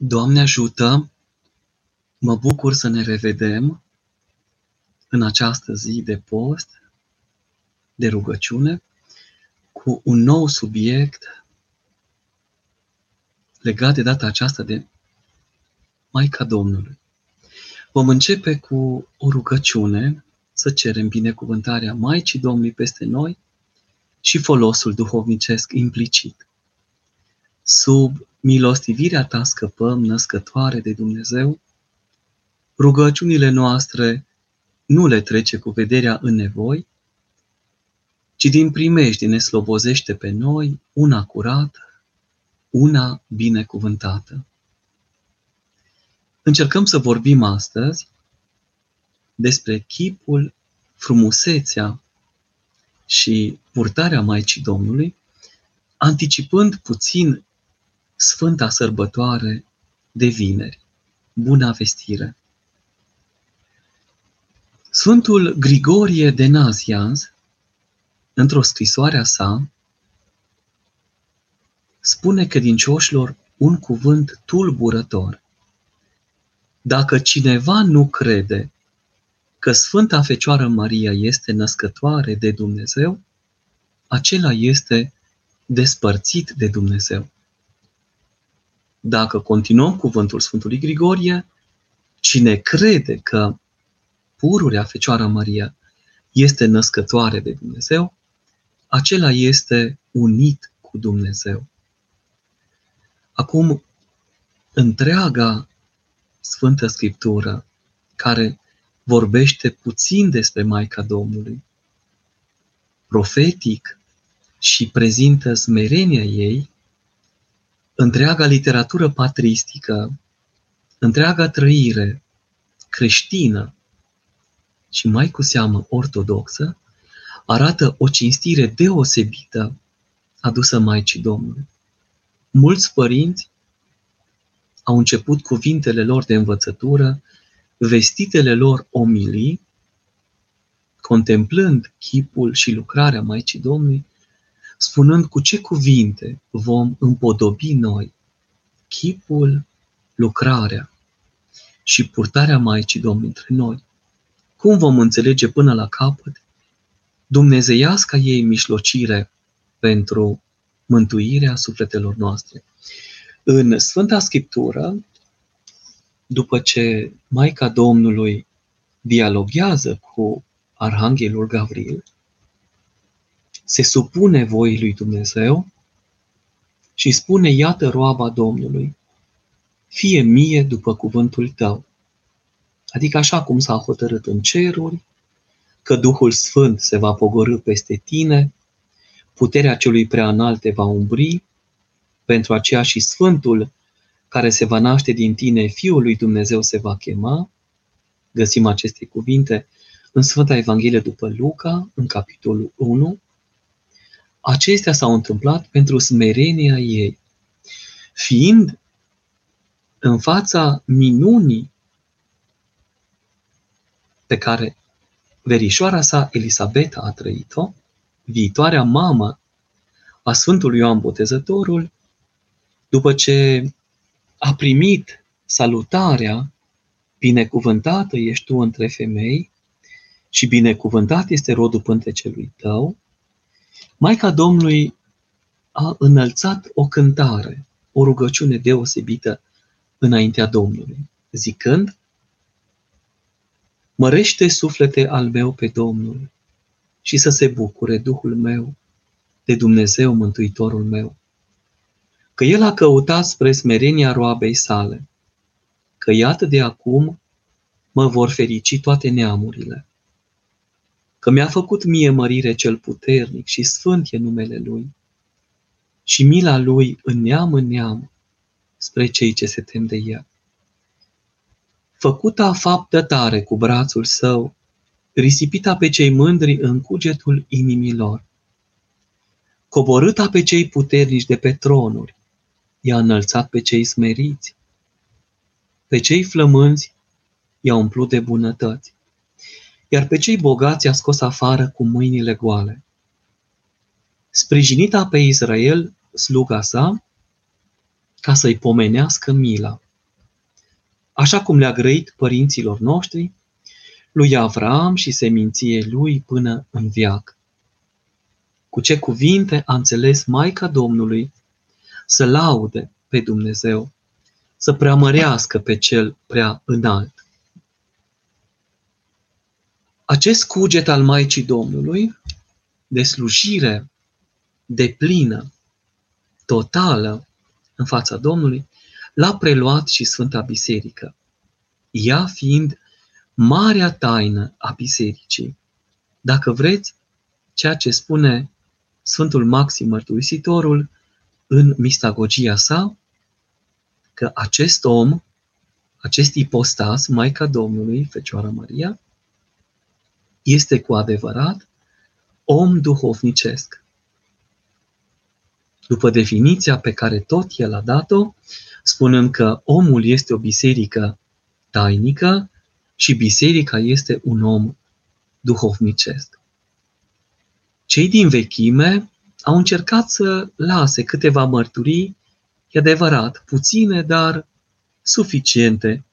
Doamne ajută! Mă bucur să ne revedem în această zi de post, de rugăciune, cu un nou subiect legat de data aceasta de Maica Domnului. Vom începe cu o rugăciune să cerem binecuvântarea Maicii Domnului peste noi și folosul duhovnicesc implicit. Sub milostivirea ta scăpăm, născătoare de Dumnezeu, rugăciunile noastre nu le trece cu vederea în nevoi, ci din primejde ne slobozește pe noi una curată, una binecuvântată. Încercăm să vorbim astăzi despre chipul, frumusețea și purtarea Maicii Domnului, anticipând puțin Sfânta Sărbătoare de Vineri, Buna Vestire. Sfântul Grigorie de Nazianz, într-o scrisoare a sa, spune credincioșilor un cuvânt tulburător. Dacă cineva nu crede că Sfânta Fecioară Maria este născătoare de Dumnezeu, acela este despărțit de Dumnezeu. Dacă continuăm cuvântul Sfântului Grigorie, cine crede că pururea Fecioară Maria este născătoare de Dumnezeu, acela este unit cu Dumnezeu. Acum, întreaga Sfântă Scriptură, care vorbește puțin despre Maica Domnului, profetic și prezintă smerenia ei, întreaga literatură patristică, întreaga trăire creștină și mai cu seamă ortodoxă, arată o cinstire deosebită adusă Maicii Domnului. Mulți părinți au început cuvintele lor de învățătură, vestitele lor omilii, contemplând chipul și lucrarea Maicii Domnului, spunând cu ce cuvinte vom împodobi noi chipul, lucrarea și purtarea Maicii Domnului între noi. Cum vom înțelege până la capăt dumnezeiasca ei mișlocire pentru mântuirea sufletelor noastre. În Sfânta Scriptură, după ce Maica Domnului dialoghează cu Arhanghelul Gavril, se supune voii lui Dumnezeu și spune, iată roaba Domnului, fie mie după cuvântul tău. Adică așa cum s-a hotărât în ceruri, că Duhul Sfânt se va pogorâ peste tine, puterea celui prea înalt te va umbri, pentru aceea și Sfântul care se va naște din tine, Fiul lui Dumnezeu se va chema. Găsim aceste cuvinte în Sfânta Evanghelie după Luca, în capitolul 1, acestea s-au întâmplat pentru smerenia ei, fiind în fața minunii pe care verișoara sa Elisabeta a trăit-o, viitoarea mamă a Sfântului Ioan Botezătorul, după ce a primit salutarea, binecuvântată ești tu între femei și binecuvântat este rodul pântecelui tău, Maica Domnului a înălțat o cântare, o rugăciune deosebită înaintea Domnului, zicând, Mărește suflete al meu pe Domnul și să se bucure Duhul meu de Dumnezeu Mântuitorul meu. Că El a căutat spre smerenia roabei sale, că iată de acum mă vor ferici toate neamurile că mi-a făcut mie mărire cel puternic și sfânt e numele Lui și mila Lui în neam în neam spre cei ce se tem de El. Făcuta faptă tare cu brațul său, risipita pe cei mândri în cugetul inimilor. Coborâta pe cei puternici de pe tronuri, i-a înălțat pe cei smeriți. Pe cei flămânzi i-a umplut de bunătăți iar pe cei bogați a scos afară cu mâinile goale. Sprijinita pe Israel, sluga sa, ca să-i pomenească mila. așa cum le-a grăit părinților noștri, lui Avram și seminție lui până în viac. Cu ce cuvinte a înțeles Maica Domnului să laude pe Dumnezeu, să preamărească pe cel prea înalt. Acest cuget al Maicii Domnului, de slujire de plină, totală în fața Domnului, l-a preluat și Sfânta Biserică, ea fiind marea taină a bisericii. Dacă vreți, ceea ce spune Sfântul Maxim Mărturisitorul în mistagogia sa, că acest om, acest ipostas, Maica Domnului, Fecioara Maria, este cu adevărat om duhovnicesc. După definiția pe care tot el a dat-o, spunând că omul este o biserică tainică și biserica este un om duhovnicesc. Cei din vechime au încercat să lase câteva mărturii, e adevărat, puține, dar suficiente,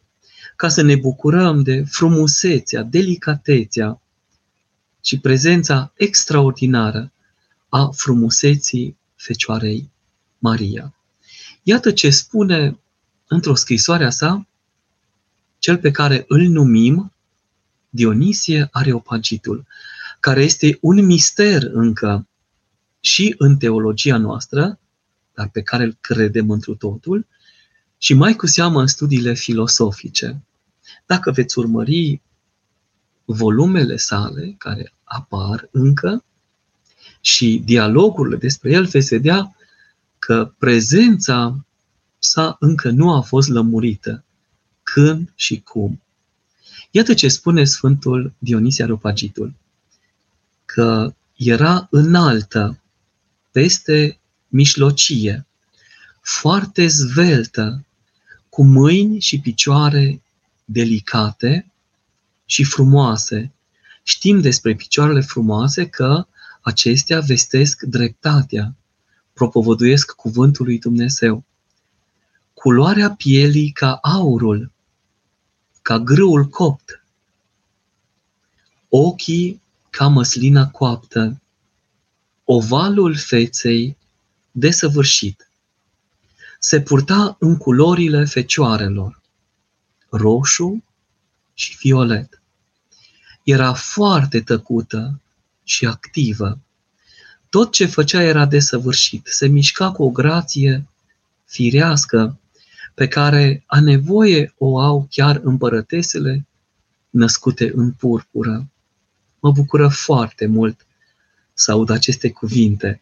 ca să ne bucurăm de frumusețea, delicatețea și prezența extraordinară a frumuseții Fecioarei Maria. Iată ce spune într-o scrisoare a sa cel pe care îl numim Dionisie Areopagitul, care este un mister încă și în teologia noastră, dar pe care îl credem întru totul, și mai cu seamă în studiile filosofice. Dacă veți urmări volumele sale, care apar încă, și dialogurile despre el, veți vedea că prezența sa încă nu a fost lămurită. Când și cum. Iată ce spune Sfântul Dionisie Aropagitul, că era înaltă, peste mișlocie, foarte zveltă, cu mâini și picioare delicate și frumoase. Știm despre picioarele frumoase că acestea vestesc dreptatea, propovăduiesc cuvântul lui Dumnezeu. Culoarea pielii ca aurul, ca grâul copt, ochii ca măslina coaptă, ovalul feței desăvârșit. Se purta în culorile fecioarelor, roșu și violet. Era foarte tăcută și activă. Tot ce făcea era desăvârșit, se mișca cu o grație firească pe care a nevoie o au chiar împărătesele născute în purpură. Mă bucură foarte mult să aud aceste cuvinte.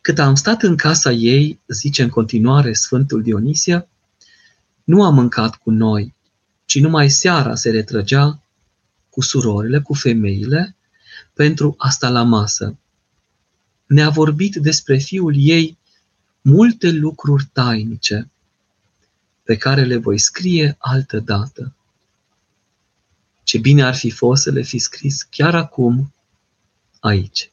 Cât am stat în casa ei, zice în continuare Sfântul Dionisia, nu a mâncat cu noi, ci numai seara se retrăgea cu surorile, cu femeile, pentru a sta la masă. Ne-a vorbit despre fiul ei multe lucruri tainice, pe care le voi scrie altă dată. Ce bine ar fi fost să le fi scris chiar acum, aici.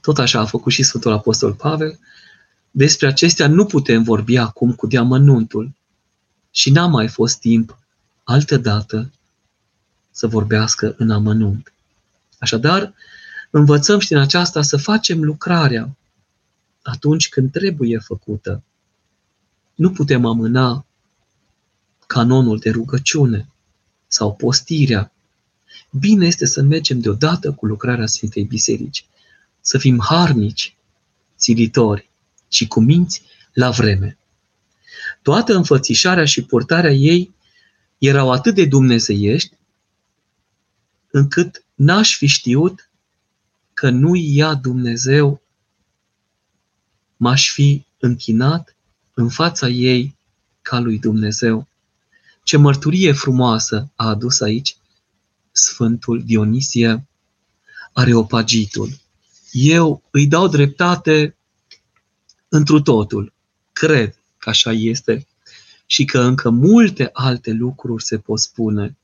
Tot așa a făcut și Sfântul Apostol Pavel. Despre acestea nu putem vorbi acum cu deamănuntul și n-a mai fost timp altă dată să vorbească în amănunt. Așadar, învățăm și din aceasta să facem lucrarea atunci când trebuie făcută. Nu putem amâna canonul de rugăciune sau postirea. Bine este să mergem deodată cu lucrarea Sfintei Biserici, să fim harnici, țilitori și cu minți la vreme. Toată înfățișarea și purtarea ei erau atât de dumnezeiești, încât n-aș fi știut că nu ia Dumnezeu, m-aș fi închinat în fața ei ca lui Dumnezeu. Ce mărturie frumoasă a adus aici Sfântul Dionisie Areopagitul. Eu îi dau dreptate întru totul. Cred că așa este și că încă multe alte lucruri se pot spune.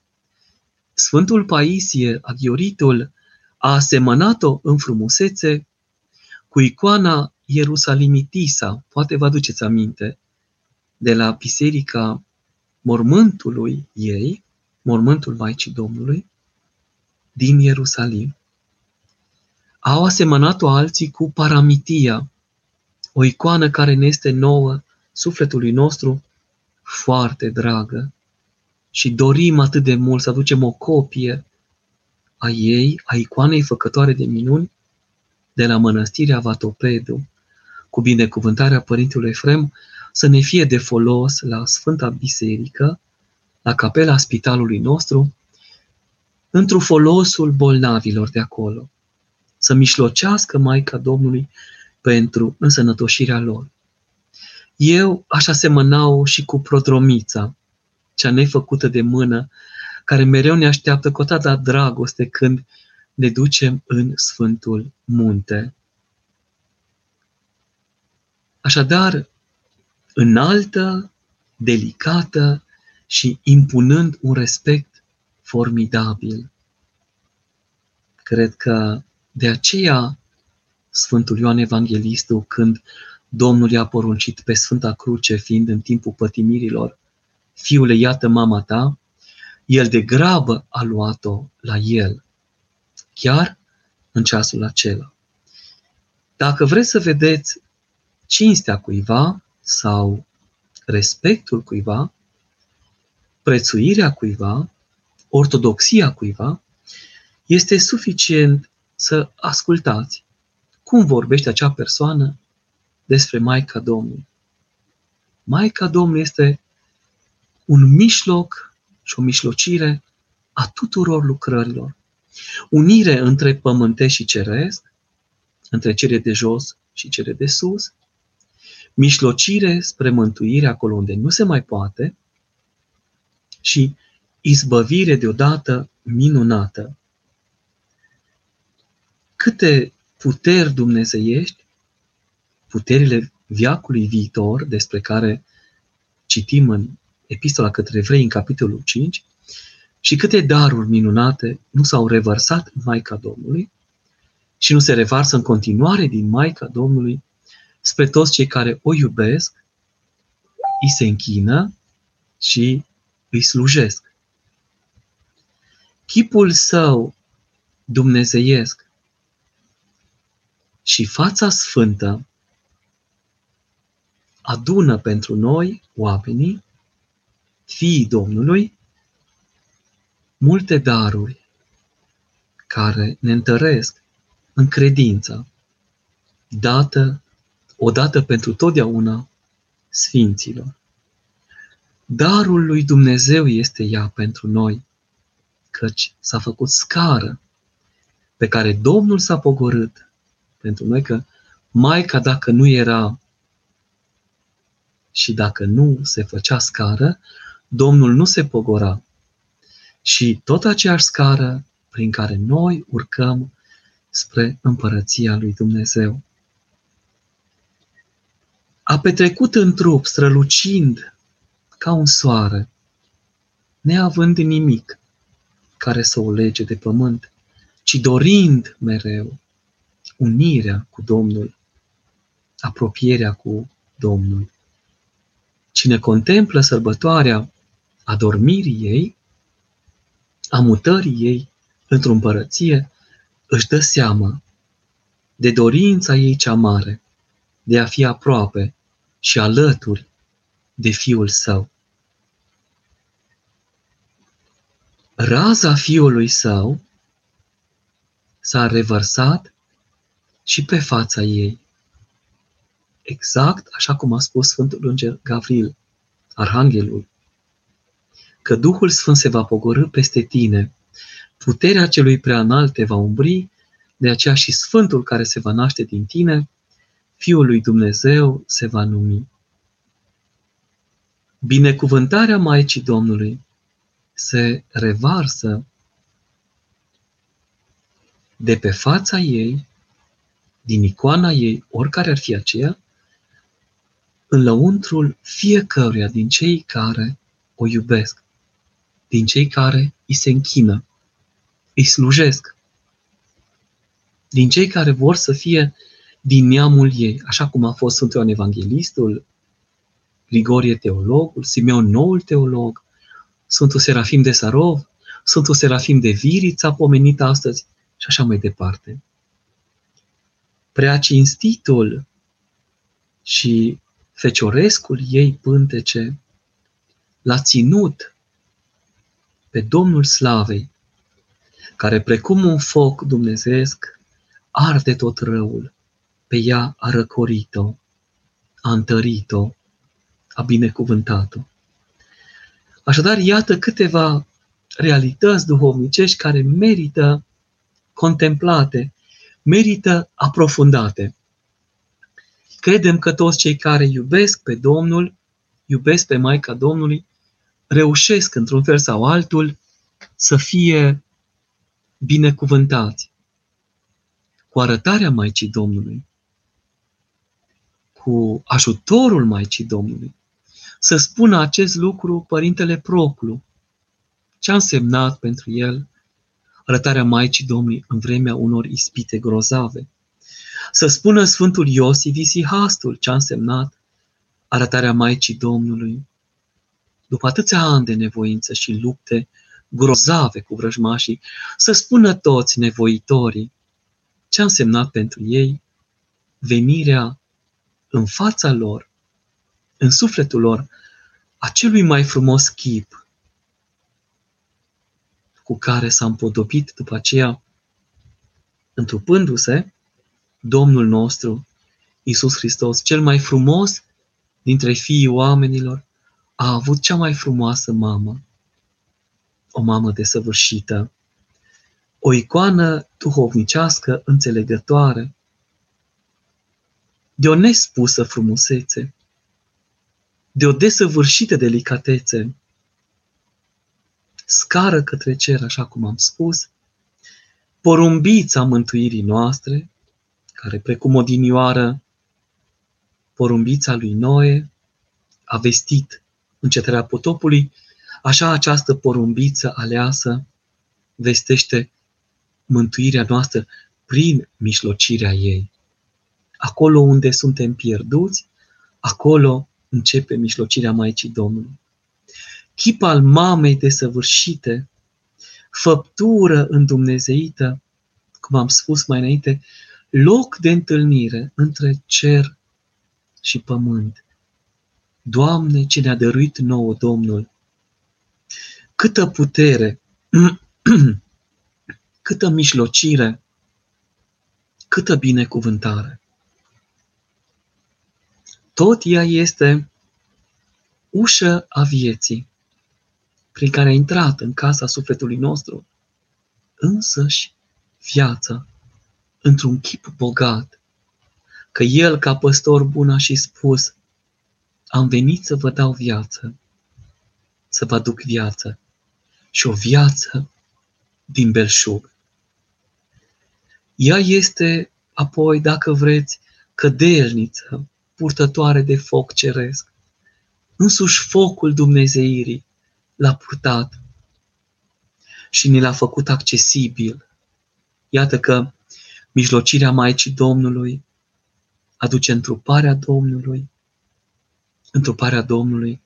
Sfântul Paisie, Aghioritul, a asemănat-o în frumusețe cu icoana Ierusalimitisa, poate vă aduceți aminte, de la biserica mormântului ei, mormântul Maicii Domnului, din Ierusalim. Au asemănat-o alții cu paramitia, o icoană care ne este nouă sufletului nostru foarte dragă și dorim atât de mult să aducem o copie a ei, a icoanei făcătoare de minuni, de la mănăstirea Vatopedu, cu binecuvântarea Părintelui Efrem, să ne fie de folos la Sfânta Biserică, la capela spitalului nostru, într folosul bolnavilor de acolo, să mișlocească Maica Domnului pentru însănătoșirea lor. Eu aș asemăna-o și cu prodromița, cea nefăcută de mână, care mereu ne așteaptă cu atâta dragoste când ne ducem în Sfântul Munte. Așadar, înaltă, delicată și impunând un respect formidabil. Cred că de aceea Sfântul Ioan Evanghelistul, când Domnul i-a poruncit pe Sfânta Cruce, fiind în timpul pătimirilor, Fiule, iată mama ta, el de grabă a luat-o la el, chiar în ceasul acela. Dacă vreți să vedeți cinstea cuiva sau respectul cuiva, prețuirea cuiva, ortodoxia cuiva, este suficient să ascultați cum vorbește acea persoană despre Maica Domnului. Maica Domnului este un mijloc și o mișlocire a tuturor lucrărilor. Unire între pământesc și ceresc, între cele de jos și cele de sus, mișlocire spre mântuire acolo unde nu se mai poate și izbăvire deodată minunată. Câte puteri dumnezeiești, puterile viacului viitor, despre care citim în Epistola către Evrei, în capitolul 5, și câte daruri minunate nu s-au revărsat în Maica Domnului și nu se revarsă în continuare din Maica Domnului spre toți cei care o iubesc, îi se închină și îi slujesc. Chipul său dumnezeiesc și fața sfântă adună pentru noi, oamenii, fiii Domnului, multe daruri care ne întăresc în credința, dată odată pentru totdeauna Sfinților. Darul lui Dumnezeu este ea pentru noi, căci s-a făcut scară pe care Domnul s-a pogorât pentru noi, că Maica dacă nu era și dacă nu se făcea scară, Domnul nu se pogora. Și tot aceeași scară prin care noi urcăm spre împărăția lui Dumnezeu a petrecut în trup, strălucind ca un soare, neavând nimic care să o lege de pământ, ci dorind mereu unirea cu Domnul, apropierea cu Domnul. Cine contemplă sărbătoarea adormirii ei, a mutării ei într-o împărăție, își dă seama de dorința ei cea mare de a fi aproape și alături de Fiul Său. Raza Fiului Său s-a revărsat și pe fața ei. Exact așa cum a spus Sfântul Înger Gavril, Arhanghelul, că Duhul Sfânt se va pogorâ peste tine, puterea celui prea înalt te va umbri, de aceea și Sfântul care se va naște din tine Fiul lui Dumnezeu se va numi. Binecuvântarea Maicii Domnului se revarsă de pe fața ei, din icoana ei, oricare ar fi aceea, în lăuntrul fiecăruia din cei care o iubesc, din cei care îi se închină, îi slujesc, din cei care vor să fie din neamul ei, așa cum a fost Sfântul Ioan Evanghelistul, Grigorie teologul, Simeon noul teolog, Sfântul Serafim de Sarov, Sfântul Serafim de Virița pomenit astăzi și așa mai departe. Prea cinstitul și feciorescul ei pântece l-a ținut pe Domnul Slavei, care precum un foc dumnezeesc arde tot răul, pe ea a răcorit-o, a întărit-o, a binecuvântat-o. Așadar, iată câteva realități duhovnicești care merită contemplate, merită aprofundate. Credem că toți cei care iubesc pe Domnul, iubesc pe Maica Domnului, reușesc într-un fel sau altul să fie binecuvântați cu arătarea Maicii Domnului, cu ajutorul Maicii Domnului. Să spună acest lucru Părintele Proclu. Ce a însemnat pentru el arătarea Maicii Domnului în vremea unor ispite grozave? Să spună Sfântul Iosif Isihastul ce a însemnat arătarea Maicii Domnului. După atâția ani de nevoință și lupte grozave cu vrăjmașii, să spună toți nevoitorii ce a însemnat pentru ei venirea în fața lor, în sufletul lor, a celui mai frumos chip cu care s-a împodobit după aceea, întrupându-se, Domnul nostru, Isus Hristos, cel mai frumos dintre fiii oamenilor, a avut cea mai frumoasă mamă, o mamă desăvârșită, o icoană duhovnicească înțelegătoare, de o nespusă frumusețe, de o desăvârșită delicatețe, scară către cer, așa cum am spus, porumbița mântuirii noastre, care precum o dinioară, porumbița lui Noe, a vestit încetarea potopului, așa această porumbiță aleasă vestește mântuirea noastră prin mișlocirea ei. Acolo unde suntem pierduți, acolo începe mișlocirea Maicii Domnului. Chip al mamei desăvârșite, făptură îndumnezeită, cum am spus mai înainte, loc de întâlnire între cer și pământ. Doamne, ce ne-a dăruit nouă Domnul, câtă putere, câtă mișlocire, câtă binecuvântare. Tot ea este ușă a vieții prin care a intrat în casa sufletului nostru, însăși viața, într-un chip bogat, că El, ca păstor bun, a și spus, am venit să vă dau viață, să vă aduc viață și o viață din belșug. Ea este apoi, dacă vreți, cădelniță, purtătoare de foc ceresc. Însuși focul Dumnezeirii l-a purtat și ni l-a făcut accesibil. Iată că mijlocirea Maicii Domnului aduce întruparea Domnului, întruparea Domnului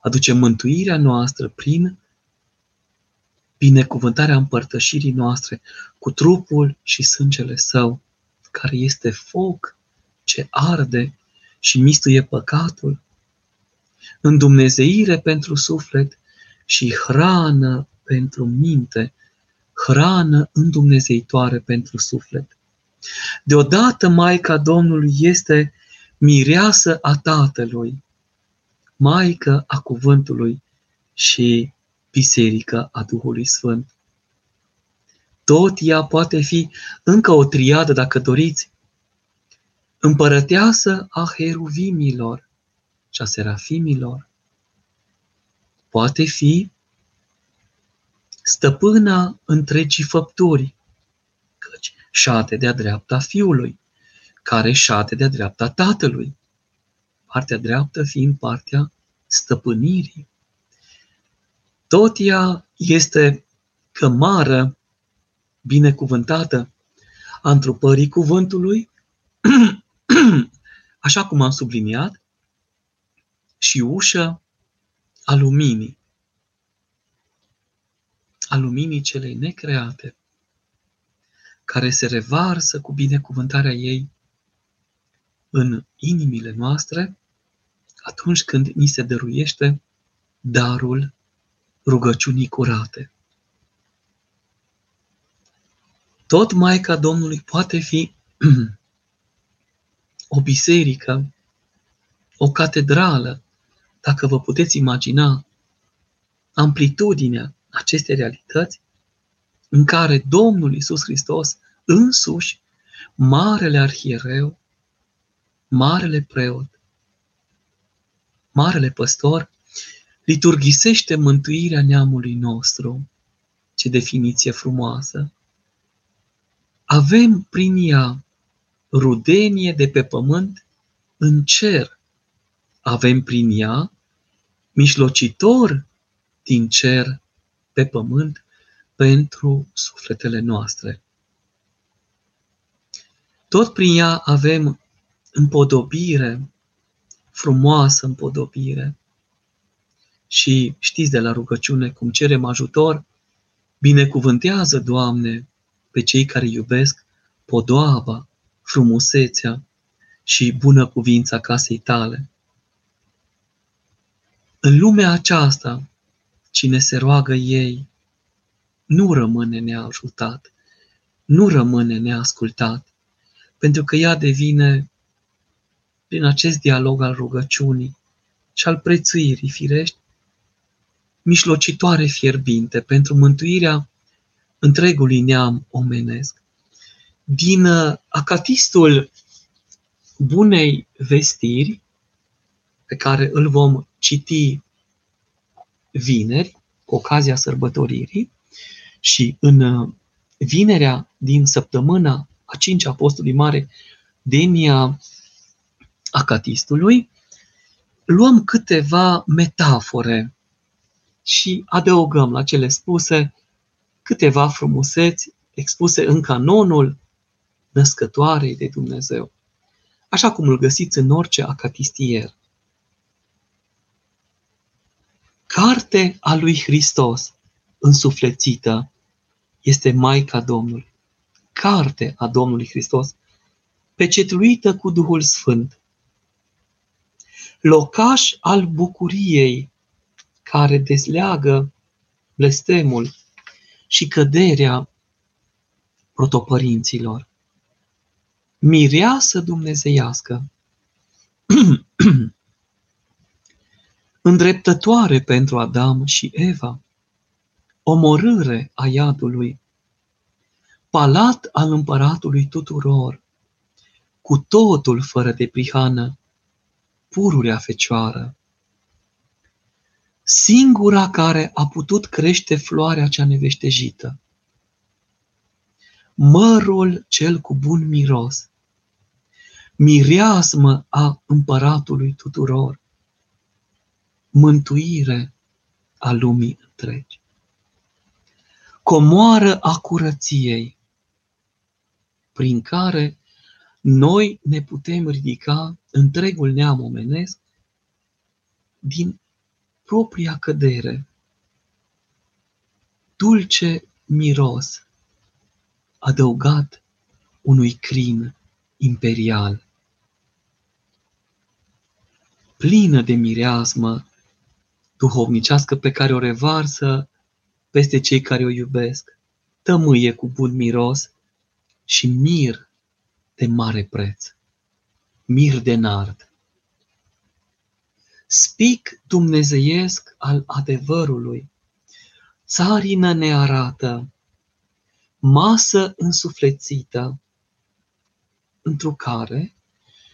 aduce mântuirea noastră prin binecuvântarea împărtășirii noastre cu trupul și sângele său, care este foc ce arde și mistuie păcatul, îndumnezeire pentru suflet și hrană pentru minte, hrană îndumnezeitoare pentru suflet. Deodată Maica Domnului este mireasă a Tatălui, Maică a Cuvântului și Biserică a Duhului Sfânt. Tot ea poate fi încă o triadă, dacă doriți, împărăteasă a heruvimilor și a serafimilor. Poate fi stăpâna întregii făpturi, căci șade de-a dreapta Fiului, care șade de-a dreapta Tatălui, partea dreaptă fiind partea stăpânirii. Tot ea este cămară binecuvântată a întrupării cuvântului, așa cum am subliniat, și ușă a luminii, a luminii celei necreate, care se revarsă cu binecuvântarea ei în inimile noastre atunci când ni se dăruiește darul rugăciunii curate. Tot Maica Domnului poate fi o biserică, o catedrală, dacă vă puteți imagina amplitudinea acestei realități, în care Domnul Isus Hristos însuși, Marele Arhiereu, Marele Preot, Marele Păstor, liturghisește mântuirea neamului nostru. Ce definiție frumoasă! Avem prin ea rudenie de pe pământ în cer. Avem prin ea mijlocitor din cer pe pământ pentru sufletele noastre. Tot prin ea avem împodobire, frumoasă împodobire. Și știți de la rugăciune cum cerem ajutor, binecuvântează, Doamne, pe cei care iubesc podoaba, frumusețea și bună cuvința casei tale. În lumea aceasta, cine se roagă ei, nu rămâne neajutat, nu rămâne neascultat, pentru că ea devine, prin acest dialog al rugăciunii și al prețuirii firești, mișlocitoare fierbinte pentru mântuirea întregului neam omenesc. Din uh, acatistul bunei vestiri, pe care îl vom citi vineri, cu ocazia sărbătoririi, și în uh, vinerea din săptămâna a cincea apostolului mare, denia acatistului, luăm câteva metafore și adăugăm la cele spuse câteva frumuseți expuse în canonul născătoarei de Dumnezeu, așa cum îl găsiți în orice acatistier. Carte a lui Hristos, însuflețită, este Maica Domnului. Carte a Domnului Hristos, pecetluită cu Duhul Sfânt. Locaș al bucuriei care dezleagă blestemul și căderea protopărinților. Mireasă dumnezeiască, îndreptătoare pentru Adam și Eva, omorâre a iadului, palat al împăratului tuturor, cu totul fără de prihană, pururea fecioară, singura care a putut crește floarea cea neveștejită. Mărul cel cu bun miros, mireasmă a împăratului tuturor, mântuire a lumii întregi. Comoară a curăției, prin care noi ne putem ridica întregul neam omenesc din propria cădere, dulce miros, adăugat unui crin imperial. Plină de mireasmă duhovnicească pe care o revarsă peste cei care o iubesc, tămâie cu bun miros și mir de mare preț, mir de nard spic dumnezeiesc al adevărului. Țarină ne arată, masă însuflețită, într-o care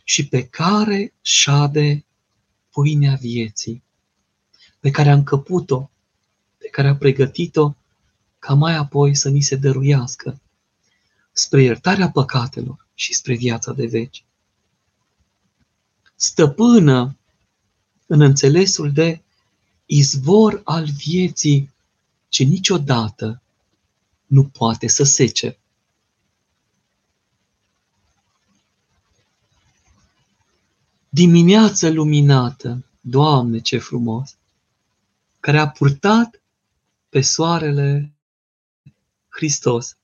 și pe care șade pâinea vieții, pe care a încăput-o, pe care a pregătit-o ca mai apoi să ni se dăruiască spre iertarea păcatelor și spre viața de veci. Stăpână în înțelesul de izvor al vieții ce niciodată nu poate să sece. Dimineață luminată, Doamne, ce frumos! Care a purtat pe soarele Hristos.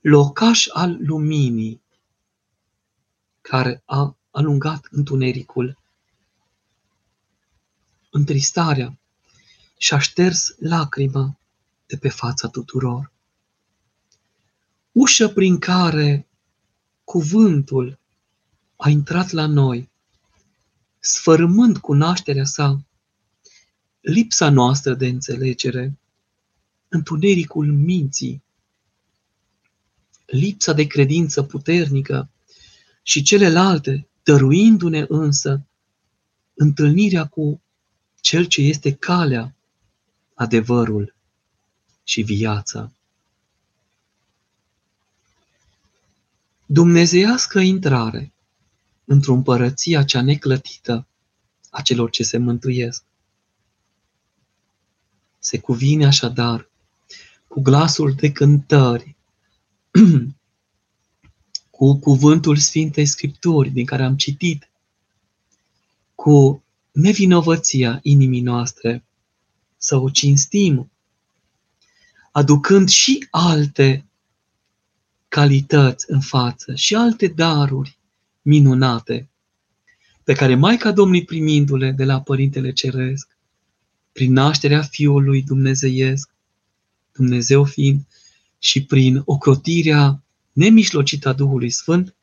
Locaș al luminii care a alungat întunericul, întristarea și a șters lacrima de pe fața tuturor. Ușă prin care cuvântul a intrat la noi, sfărâmând cunoașterea sa, lipsa noastră de înțelegere, întunericul minții, lipsa de credință puternică și celelalte, dăruindu-ne însă întâlnirea cu cel ce este calea, adevărul și viața. Dumnezeiască intrare într-o împărăția cea neclătită a celor ce se mântuiesc. Se cuvine așadar cu glasul de cântări, cu cuvântul Sfintei Scripturi din care am citit, cu nevinovăția inimii noastre, să o cinstim, aducând și alte calități în față și alte daruri minunate pe care Maica Domnului primindu-le de la Părintele Ceresc, prin nașterea Fiului Dumnezeiesc, Dumnezeu fiind, și prin ocrotirea nemișlocită a Duhului Sfânt,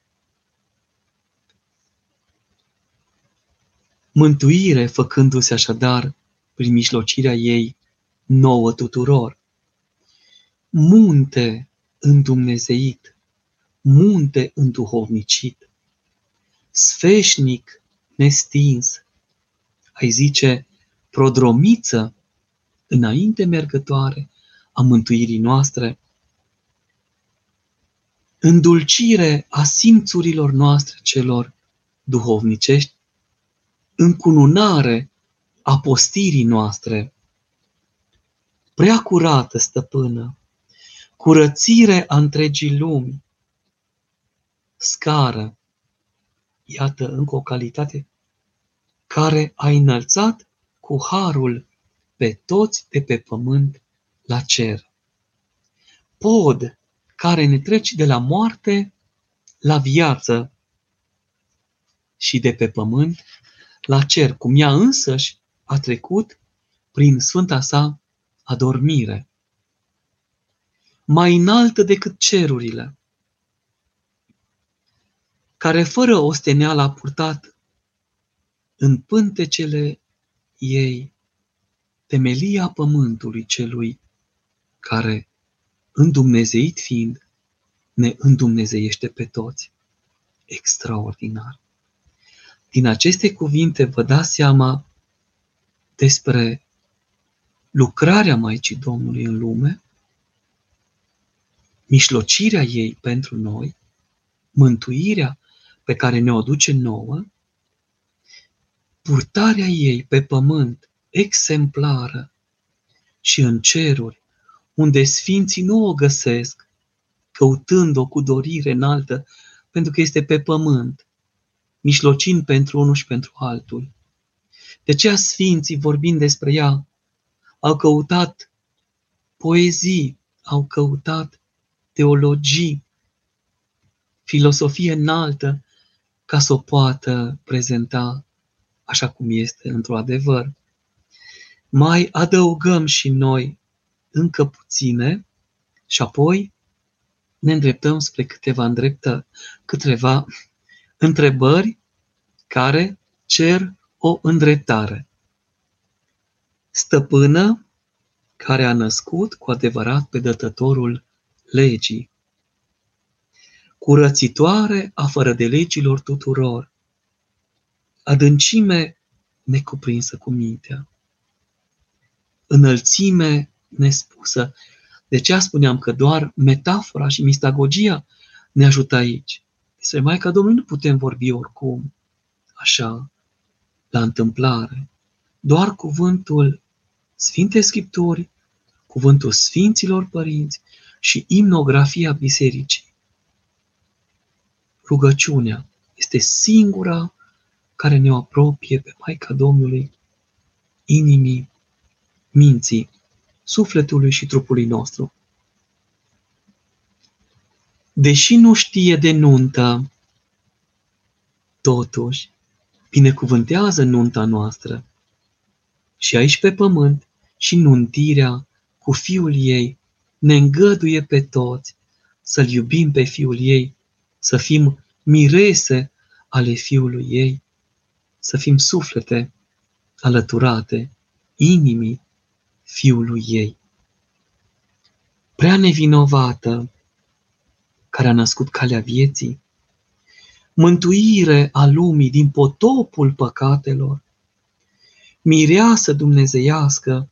mântuire făcându-se așadar prin mijlocirea ei nouă tuturor. Munte îndumnezeit, munte înduhovnicit, sfeșnic nestins, ai zice, prodromiță înainte mergătoare a mântuirii noastre, îndulcire a simțurilor noastre celor duhovnicești, încununare a postirii noastre, prea curată stăpână, curățire a întregii lumi, scară, iată încă o calitate, care a înălțat cu harul pe toți de pe pământ la cer. Pod care ne treci de la moarte la viață și de pe pământ la cer, cum ea însăși a trecut prin sfânta sa adormire mai înaltă decât cerurile, care fără osteneală a purtat în pântecele ei temelia pământului celui care, îndumnezeit fiind, ne îndumnezeiește pe toți. Extraordinar. Din aceste cuvinte vă dați seama despre lucrarea Maicii Domnului în lume, mișlocirea ei pentru noi, mântuirea pe care ne-o duce nouă, purtarea ei pe pământ exemplară și în ceruri, unde sfinții nu o găsesc, căutând-o cu dorire înaltă, pentru că este pe pământ, mișlocind pentru unul și pentru altul. De aceea sfinții, vorbind despre ea, au căutat poezii, au căutat teologii, filosofie înaltă, ca să o poată prezenta așa cum este într-o adevăr. Mai adăugăm și noi încă puține și apoi ne îndreptăm spre câteva îndreptări, câteva întrebări care cer o îndreptare. Stăpână care a născut cu adevărat pe dătătorul legii. Curățitoare a fără de legilor tuturor, adâncime necuprinsă cu mintea, înălțime nespusă. De ce spuneam că doar metafora și mistagogia ne ajută aici? Despre Maica Domnului nu putem vorbi oricum, așa, la întâmplare. Doar cuvântul Sfinte Scripturi, cuvântul Sfinților Părinți și imnografia bisericii. Rugăciunea este singura care ne apropie pe Maica Domnului, inimii, minții, sufletului și trupului nostru. Deși nu știe de nuntă, totuși binecuvântează nunta noastră și aici pe pământ și nuntirea cu fiul ei ne îngăduie pe toți să-l iubim pe fiul ei, să fim mirese ale fiului ei, să fim suflete alăturate inimii fiului ei. Prea nevinovată, care a născut calea vieții, mântuire a lumii din potopul păcatelor, mireasă dumnezeiască,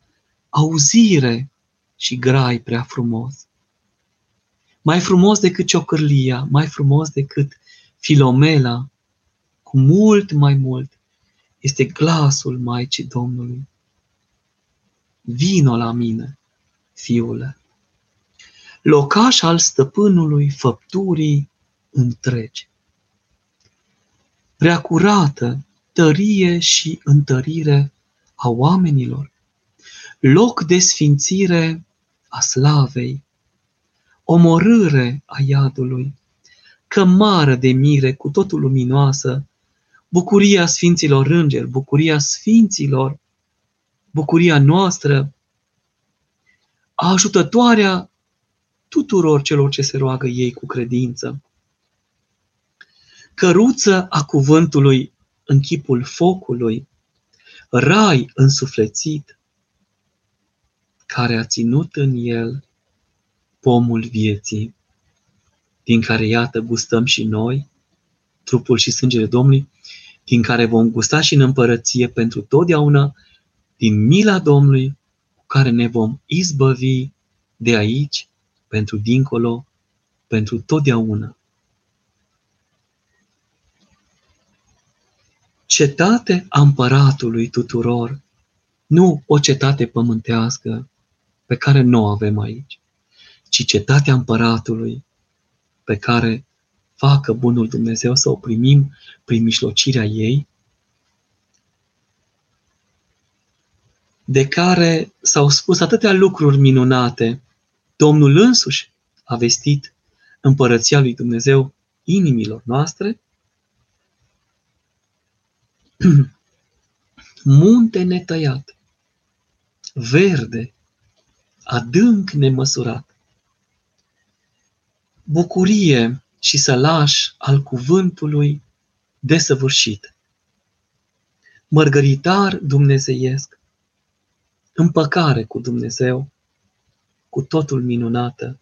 auzire și grai prea frumos. Mai frumos decât ciocârlia, mai frumos decât filomela, cu mult mai mult, este glasul Maicii Domnului. Vino la mine, fiule. Locaș al stăpânului făpturii întregi. Prea curată, tărie și întărire a oamenilor, loc de sfințire a slavei, omorâre a iadului, cămară de mire cu totul luminoasă, bucuria Sfinților Îngeri, bucuria Sfinților, bucuria noastră, ajutătoarea tuturor celor ce se roagă ei cu credință. Căruță a cuvântului în chipul focului, rai însuflețit, care a ținut în el pomul vieții, din care, iată, gustăm și noi, trupul și sângele Domnului, din care vom gusta și în împărăție pentru totdeauna, din mila Domnului, cu care ne vom izbăvi de aici, pentru dincolo, pentru totdeauna. Cetate a împăratului tuturor, nu o cetate pământească pe care nu o avem aici, ci cetatea împăratului pe care facă bunul Dumnezeu să o primim prin mișlocirea ei, de care s-au spus atâtea lucruri minunate. Domnul însuși a vestit împărăția lui Dumnezeu inimilor noastre. Munte netăiat, verde, adânc nemăsurat, bucurie și sălaș al cuvântului desăvârșit. Mărgăritar dumnezeiesc, împăcare cu Dumnezeu, cu totul minunată.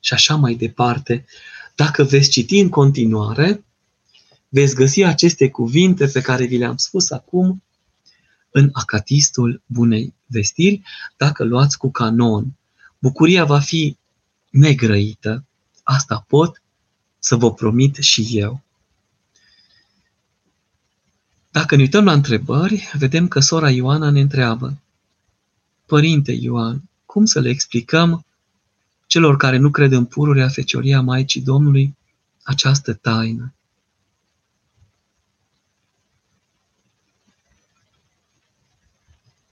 Și așa mai departe, dacă veți citi în continuare, veți găsi aceste cuvinte pe care vi le-am spus acum în Acatistul Bunei Vestiri, dacă luați cu canon. Bucuria va fi negrăită, Asta pot să vă promit și eu. Dacă ne uităm la întrebări, vedem că sora Ioana ne întreabă, Părinte Ioan, cum să le explicăm celor care nu cred în pururea fecioria Maicii Domnului această taină?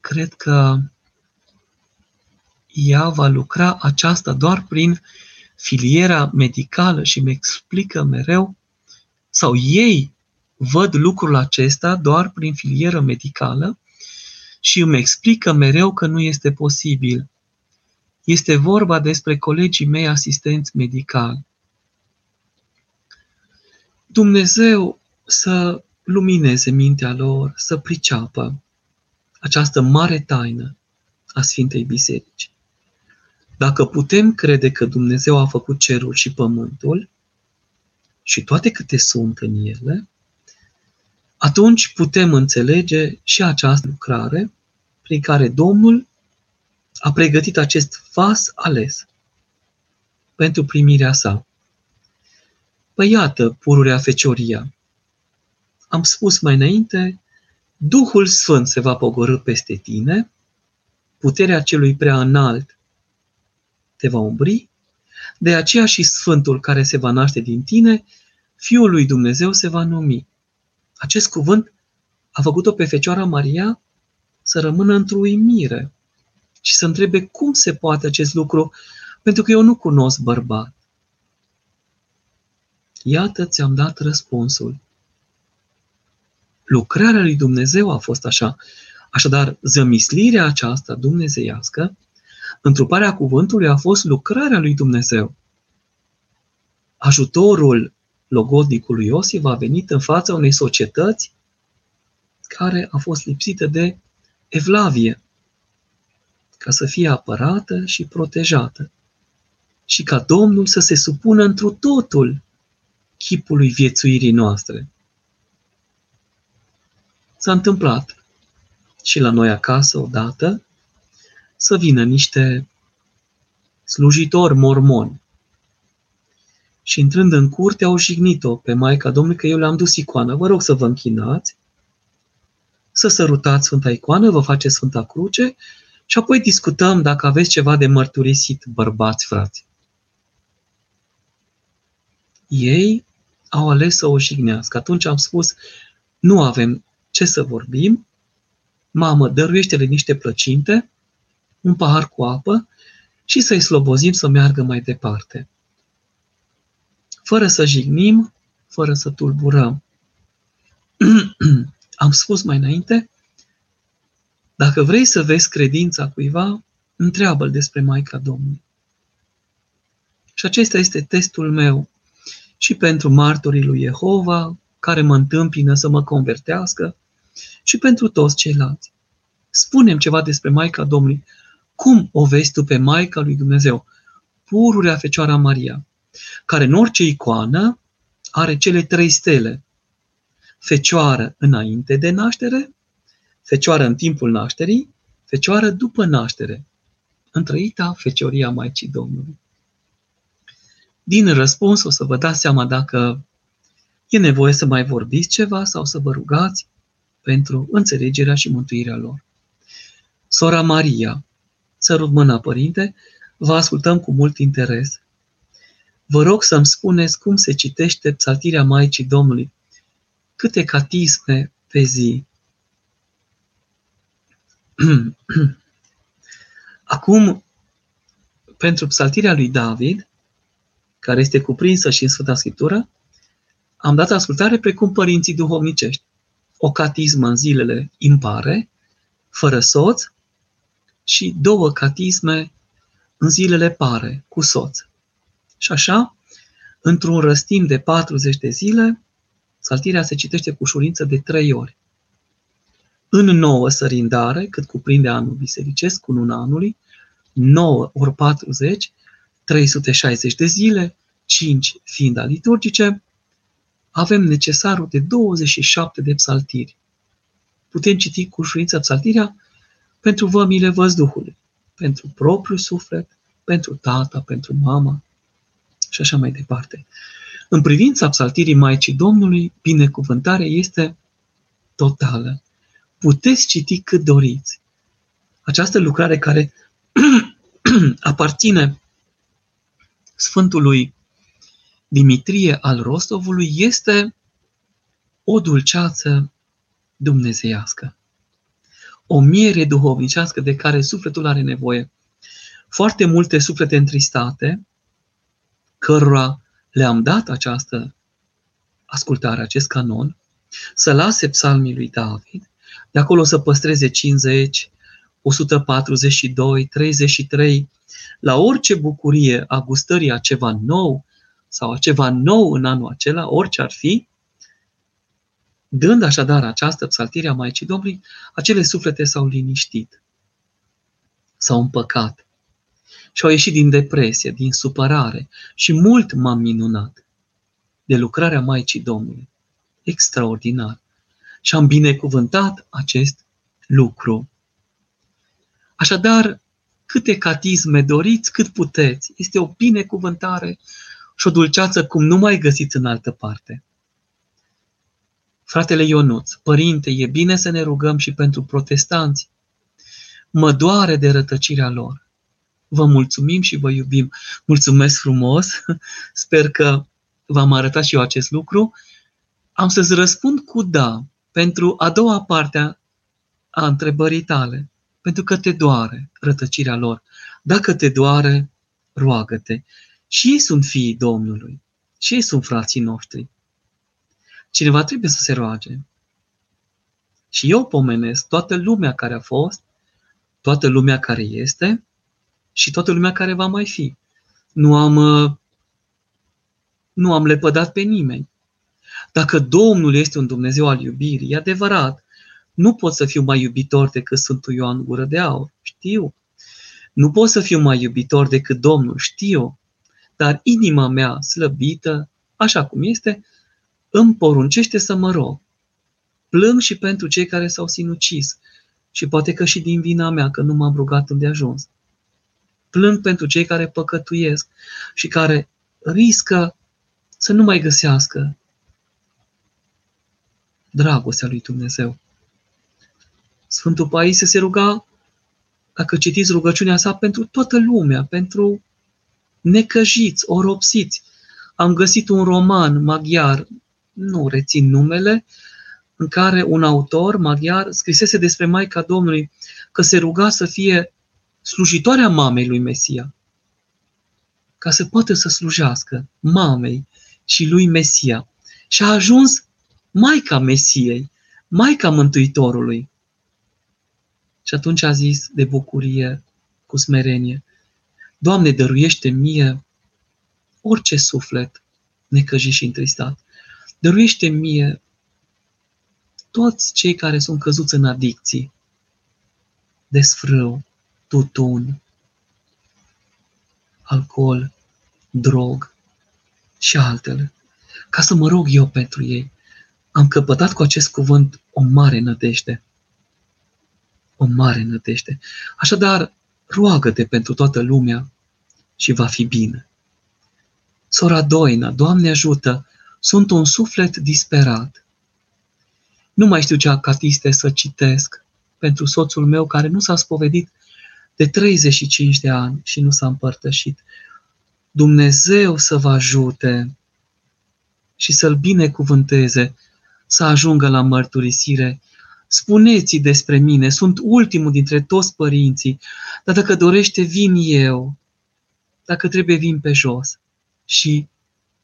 Cred că ea va lucra aceasta doar prin filiera medicală și îmi explică mereu, sau ei văd lucrul acesta doar prin filieră medicală și îmi explică mereu că nu este posibil. Este vorba despre colegii mei asistenți medicali. Dumnezeu să lumineze mintea lor, să priceapă această mare taină a Sfintei Biserici. Dacă putem crede că Dumnezeu a făcut cerul și pământul și toate câte sunt în ele, atunci putem înțelege și această lucrare prin care Domnul a pregătit acest vas ales pentru primirea sa. Păi iată, pururea fecioria. Am spus mai înainte, Duhul Sfânt se va pogorâ peste tine, puterea celui prea înalt te va umbri, de aceea și Sfântul care se va naște din tine, Fiul lui Dumnezeu se va numi. acest cuvânt a făcut-o pe Fecioara Maria să rămână într-o uimire și să întrebe cum se poate acest lucru, pentru că eu nu cunosc bărbat. Iată, ți-am dat răspunsul. Lucrarea lui Dumnezeu a fost așa. Așadar, zămislirea aceasta dumnezeiască, întruparea cuvântului a fost lucrarea lui Dumnezeu. Ajutorul logodnicului Iosif a venit în fața unei societăți care a fost lipsită de evlavie, ca să fie apărată și protejată și ca Domnul să se supună întru totul chipului viețuirii noastre. S-a întâmplat și la noi acasă odată să vină niște slujitori mormoni și intrând în curte au jignit-o pe Maica Domnului că eu le-am dus icoană. Vă rog să vă închinați, să sărutați Sfânta Icoană, vă face Sfânta Cruce și apoi discutăm dacă aveți ceva de mărturisit, bărbați, frați. Ei au ales să o jignească. Atunci am spus, nu avem ce să vorbim, mamă, dăruiește-le niște plăcinte, un pahar cu apă și să-i slobozim să meargă mai departe. Fără să jignim, fără să tulburăm. Am spus mai înainte, dacă vrei să vezi credința cuiva, întreabă-l despre Maica Domnului. Și acesta este testul meu și pentru martorii lui Jehova, care mă întâmpină să mă convertească, și pentru toți ceilalți. Spunem ceva despre Maica Domnului. Cum o vezi tu pe Maica lui Dumnezeu? Pururea Fecioara Maria, care în orice icoană are cele trei stele. Fecioară înainte de naștere, fecioară în timpul nașterii, fecioară după naștere. Întrăita fecioria Maicii Domnului. Din răspuns o să vă dați seama dacă e nevoie să mai vorbiți ceva sau să vă rugați pentru înțelegerea și mântuirea lor. Sora Maria, sărut mâna, părinte, vă ascultăm cu mult interes. Vă rog să-mi spuneți cum se citește psaltirea Maicii Domnului. Câte catisme pe zi. Acum, pentru psaltirea lui David, care este cuprinsă și în Sfânta Scriptură, am dat ascultare precum părinții duhovnicești. O catismă în zilele impare, fără soț, și două catisme în zilele pare, cu soț. Și așa, într-un răstim de 40 de zile, saltirea se citește cu ușurință de trei ori. În nouă sărindare, cât cuprinde anul bisericesc, cu luna anului, 9 ori 40, 360 de zile, 5 fiind a liturgice, avem necesarul de 27 de psaltiri. Putem citi cu ușurință psaltirea pentru vămile văzduhului, pentru propriul suflet, pentru tata, pentru mama și așa mai departe. În privința psaltirii Maicii Domnului, binecuvântarea este totală. Puteți citi cât doriți. Această lucrare care aparține Sfântului Dimitrie al Rostovului este o dulceață dumnezeiască. O miere duhovnicească de care sufletul are nevoie. Foarte multe suflete întristate, cărora le-am dat această ascultare, acest canon, să lase psalmii lui David, de acolo să păstreze 50, 142, 33, la orice bucurie a gustării a ceva nou sau a ceva nou în anul acela, orice ar fi, dând așadar această psaltire a Maicii Domnului, acele suflete s-au liniștit, s-au împăcat și au ieșit din depresie, din supărare și mult m-am minunat de lucrarea Maicii Domnului. Extraordinar. Și am binecuvântat acest lucru. Așadar, câte catisme doriți, cât puteți. Este o binecuvântare și o dulceață cum nu mai găsiți în altă parte. Fratele Ionuț, părinte, e bine să ne rugăm și pentru protestanți. Mă doare de rătăcirea lor. Vă mulțumim și vă iubim. Mulțumesc frumos. Sper că v-am arătat și eu acest lucru. am să-ți răspund cu da pentru a doua parte a, a întrebării tale, pentru că te doare rătăcirea lor. Dacă te doare, roagă-te. Și ei sunt fiii Domnului. Și ei sunt frații noștri. Cineva trebuie să se roage. Și eu pomenesc toată lumea care a fost, toată lumea care este și toată lumea care va mai fi. Nu am, uh, nu am lepădat pe nimeni. Dacă Domnul este un Dumnezeu al iubirii, e adevărat, nu pot să fiu mai iubitor decât Sfântul Ioan Gură de Aur, știu. Nu pot să fiu mai iubitor decât Domnul, știu. Dar inima mea slăbită, așa cum este, îmi poruncește să mă rog. Plâng și pentru cei care s-au sinucis și poate că și din vina mea că nu m-am rugat îndeajuns. Plâng pentru cei care păcătuiesc și care riscă să nu mai găsească dragostea lui Dumnezeu. Sfântul Paisie se ruga, dacă citiți rugăciunea sa, pentru toată lumea, pentru necăjiți, oropsiți. Am găsit un roman maghiar, nu rețin numele, în care un autor maghiar scrisese despre Maica Domnului că se ruga să fie slujitoarea mamei lui Mesia, ca să poată să slujească mamei și lui Mesia. Și a ajuns Maica Mesiei, Maica Mântuitorului. Și atunci a zis de bucurie, cu smerenie, Doamne, dăruiește mie orice suflet necăjit și întristat. Dăruiește mie toți cei care sunt căzuți în adicții, desfrâu, tutun, alcool, drog și altele, ca să mă rog eu pentru ei. Am căpătat cu acest cuvânt o mare nădejde. O mare nădejde. Așadar, roagă-te pentru toată lumea și va fi bine. Sora Doina, Doamne ajută, sunt un suflet disperat. Nu mai știu ce acatiste să citesc pentru soțul meu care nu s-a spovedit de 35 de ani și nu s-a împărtășit. Dumnezeu să vă ajute și să-l binecuvânteze să ajungă la mărturisire. Spuneți despre mine, sunt ultimul dintre toți părinții, dar dacă dorește, vin eu. Dacă trebuie, vin pe jos. Și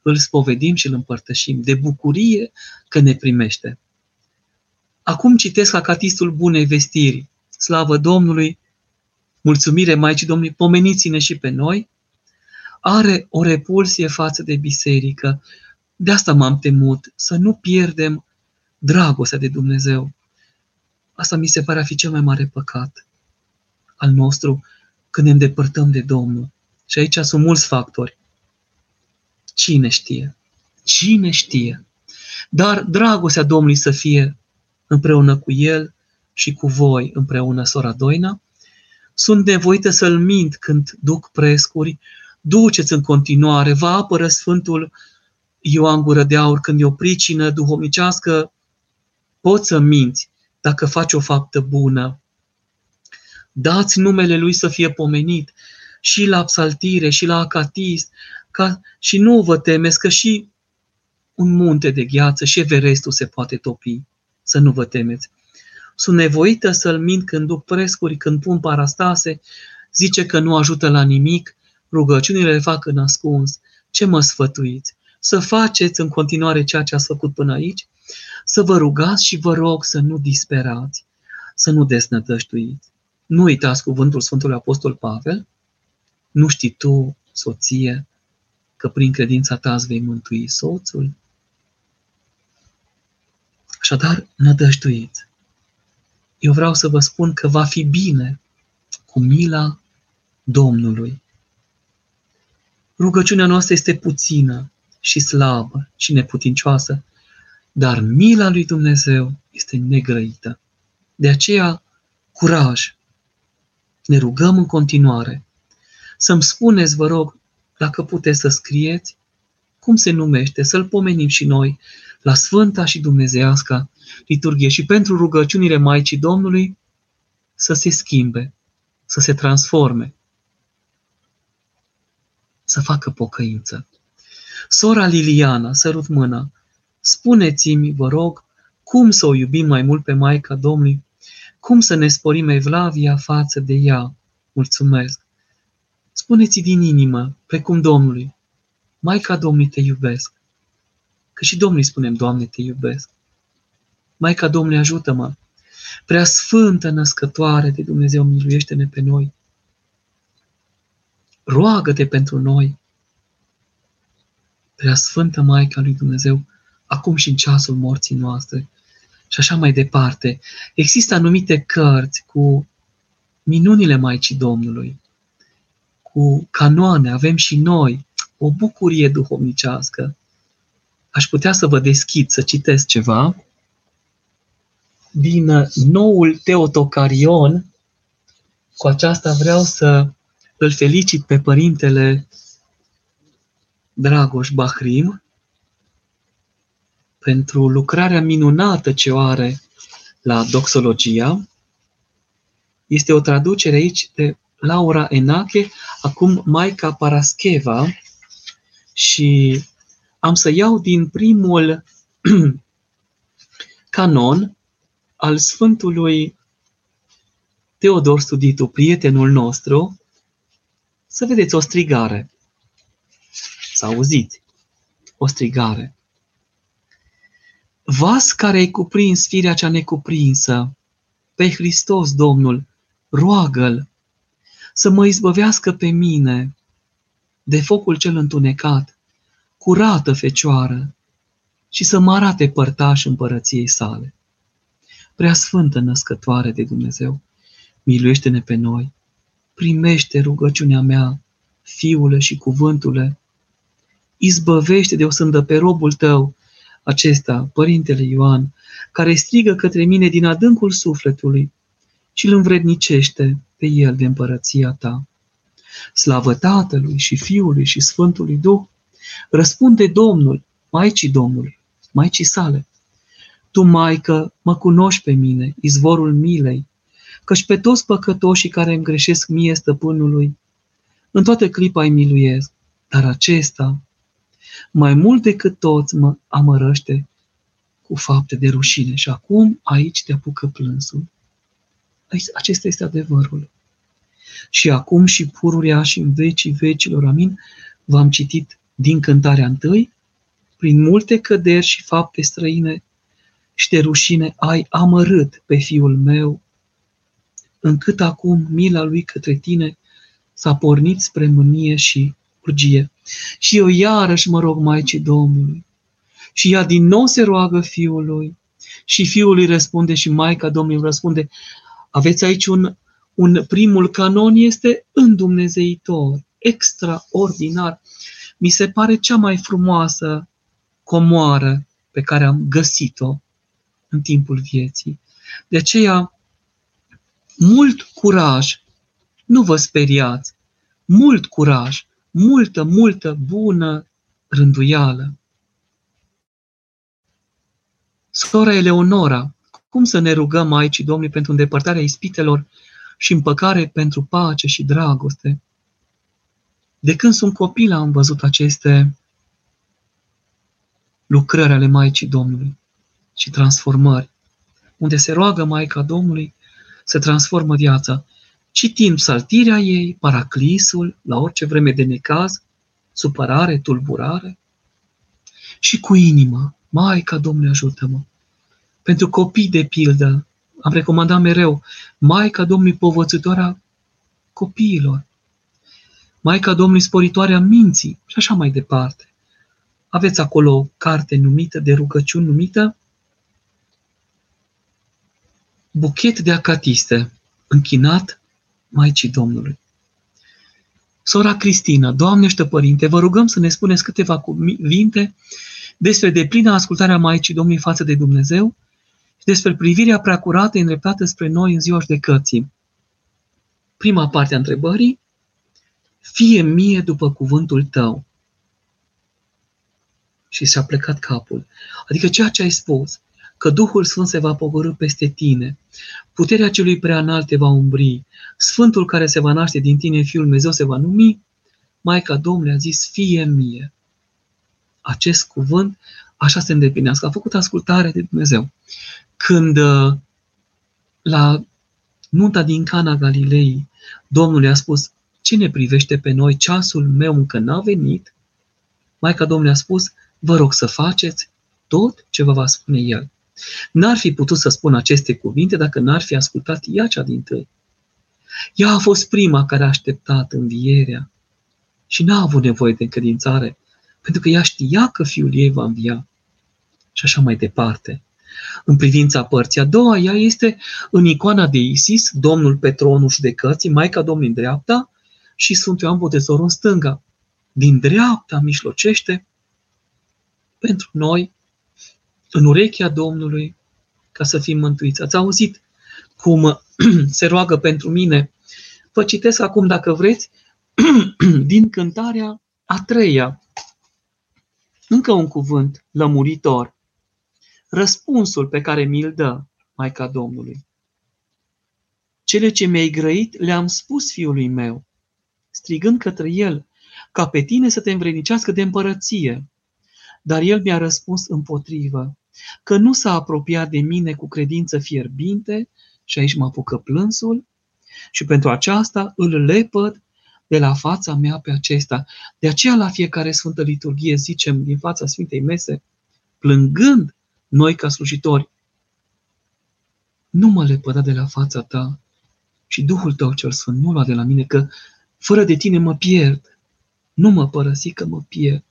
îl spovedim și îl împărtășim de bucurie că ne primește. Acum citesc acatistul Bunei Vestiri. Slavă Domnului, mulțumire Maicii Domnului, pomeniți-ne și pe noi. Are o repulsie față de biserică. De asta m-am temut, să nu pierdem dragostea de Dumnezeu. Asta mi se pare a fi cel mai mare păcat al nostru când ne îndepărtăm de Domnul. Și aici sunt mulți factori. Cine știe? Cine știe? Dar dragostea Domnului să fie împreună cu El și cu voi împreună, sora Doina. Sunt nevoită să-L mint când duc prescuri. Duceți în continuare, vă apără Sfântul Ioan Gură de Aur când e o pricină duhovnicească. Poți să minți dacă faci o faptă bună. Dați numele Lui să fie pomenit și la psaltire, și la acatist, ca, și nu vă temeți că și un munte de gheață și Everestul se poate topi. Să nu vă temeți. Sunt nevoită să-l mint când duc prescuri, când pun parastase, zice că nu ajută la nimic, rugăciunile le fac în ascuns. Ce mă sfătuiți? Să faceți în continuare ceea ce ați făcut până aici? Să vă rugați și vă rog să nu disperați, să nu desnădăștuiți. Nu uitați cuvântul Sfântului Apostol Pavel, nu știi tu, soție, că prin credința ta îți vei mântui soțul? Așadar, nădăjduiți. Eu vreau să vă spun că va fi bine cu mila Domnului. Rugăciunea noastră este puțină și slabă și neputincioasă, dar mila lui Dumnezeu este negrăită. De aceea, curaj! Ne rugăm în continuare. Să-mi spuneți, vă rog, dacă puteți să scrieți, cum se numește, să-L pomenim și noi la Sfânta și Dumnezeiasca liturghie și pentru rugăciunile Maicii Domnului să se schimbe, să se transforme, să facă pocăință. Sora Liliana, sărut mâna, spuneți-mi, vă rog, cum să o iubim mai mult pe Maica Domnului, cum să ne sporim evlavia față de ea. Mulțumesc! Spuneți din inimă, precum Domnului, Maica Domnului te iubesc. Că și Domnului spunem, Doamne, te iubesc. Maica Domnului, ajută-mă! Prea sfântă născătoare de Dumnezeu, miluiește-ne pe noi. Roagă-te pentru noi. Prea sfântă Maica lui Dumnezeu, acum și în ceasul morții noastre. Și așa mai departe. Există anumite cărți cu minunile Maicii Domnului, cu canoane, avem și noi o bucurie duhovnicească. Aș putea să vă deschid, să citesc ceva din noul Teotocarion. Cu aceasta vreau să îl felicit pe părintele Dragoș Bahrim pentru lucrarea minunată ce o are la doxologia. Este o traducere aici de Laura Enache, acum Maica Parascheva, și am să iau din primul canon al Sfântului Teodor Studitu, prietenul nostru, să vedeți o strigare. Să auziți o strigare. Vas care ai cuprins firea cea necuprinsă, pe Hristos Domnul, roagă-L să mă izbăvească pe mine de focul cel întunecat, curată fecioară, și să mă arate părtaș împărăției sale. Prea sfântă născătoare de Dumnezeu, miluiește-ne pe noi, primește rugăciunea mea, Fiule și Cuvântule, izbăvește de o sândă pe robul tău, acesta, Părintele Ioan, care strigă către mine din adâncul sufletului și îl învrednicește pe el de împărăția ta. Slavă Tatălui și Fiului și Sfântului Duh, răspunde Domnul, Maicii Domnului, Maicii sale. Tu, Maică, mă cunoști pe mine, izvorul milei, căci pe toți păcătoșii care îmi greșesc mie stăpânului, în toată clipa îi miluiesc, dar acesta, mai mult decât toți, mă amărăște cu fapte de rușine. Și acum aici te apucă plânsul. Acesta este adevărul. Și acum și pururea și în vecii vecilor, amin, v-am citit din cântarea întâi, prin multe căderi și fapte străine și de rușine ai amărât pe fiul meu, încât acum mila lui către tine s-a pornit spre mânie și urgie. Și eu iarăși mă rog Maicii Domnului. Și ea din nou se roagă fiului. Și fiul îi răspunde și Maica Domnului răspunde, aveți aici un, un primul canon, este îndumnezeitor, extraordinar. Mi se pare cea mai frumoasă comoară pe care am găsit-o în timpul vieții. De aceea, mult curaj, nu vă speriați, mult curaj, multă, multă bună rânduială. Sora Eleonora, cum să ne rugăm aici, Domnului, pentru îndepărtarea ispitelor și împăcare pentru pace și dragoste? De când sunt copil am văzut aceste lucrări ale Maicii Domnului și transformări, unde se roagă Maica Domnului să transformă viața citind psaltirea ei, paraclisul, la orice vreme de necaz, supărare, tulburare, și cu inima, Maica Domnului ajută-mă. Pentru copii, de pildă, am recomandat mereu, Maica Domnului povățitoarea copiilor, Maica Domnului sporitoarea minții și așa mai departe. Aveți acolo o carte numită, de rugăciuni numită Buchet de acatiste, închinat Maicii Domnului. Sora Cristina, Doamne și Părinte, vă rugăm să ne spuneți câteva cuvinte despre deplina ascultarea Maicii Domnului față de Dumnezeu și despre privirea preacurată îndreptată spre noi în ziua judecății. Prima parte a întrebării, fie mie după cuvântul tău. Și s-a plecat capul. Adică ceea ce ai spus, că Duhul Sfânt se va pogorâ peste tine, puterea celui prea înalt te va umbri, Sfântul care se va naște din tine, Fiul Dumnezeu, se va numi, Maica Domnului a zis, fie mie. Acest cuvânt așa se îndeplinească. A făcut ascultare de Dumnezeu. Când uh, la nunta din Cana Galilei, Domnul i-a spus, cine privește pe noi? Ceasul meu încă n-a venit. Maica Domnului a spus, vă rog să faceți tot ce vă va spune El. N-ar fi putut să spună aceste cuvinte dacă n-ar fi ascultat ea cea din tâi. Ea a fost prima care a așteptat învierea și n-a avut nevoie de încredințare, pentru că ea știa că fiul ei va învia. Și așa mai departe. În privința părții a doua, ea este în icoana de Isis, Domnul pe tronul judecății, Maica Domnului în dreapta și Sfântul Ioan Botezorul în stânga. Din dreapta mijlocește pentru noi, în urechea Domnului, ca să fim mântuiți. Ați auzit cum se roagă pentru mine? Vă citesc acum, dacă vreți, din cântarea a treia. Încă un cuvânt lămuritor. Răspunsul pe care mi-l dă Maica Domnului. Cele ce mi-ai grăit le-am spus fiului meu, strigând către el, ca pe tine să te învrednicească de împărăție. Dar el mi-a răspuns împotrivă, că nu s-a apropiat de mine cu credință fierbinte, și aici mă apucă plânsul, și pentru aceasta îl lepăd de la fața mea pe acesta. De aceea la fiecare Sfântă Liturghie zicem din fața Sfintei Mese, plângând noi ca slujitori, nu mă lepăda de la fața ta și Duhul tău cel Sfânt nu lua de la mine, că fără de tine mă pierd. Nu mă părăsi că mă pierd.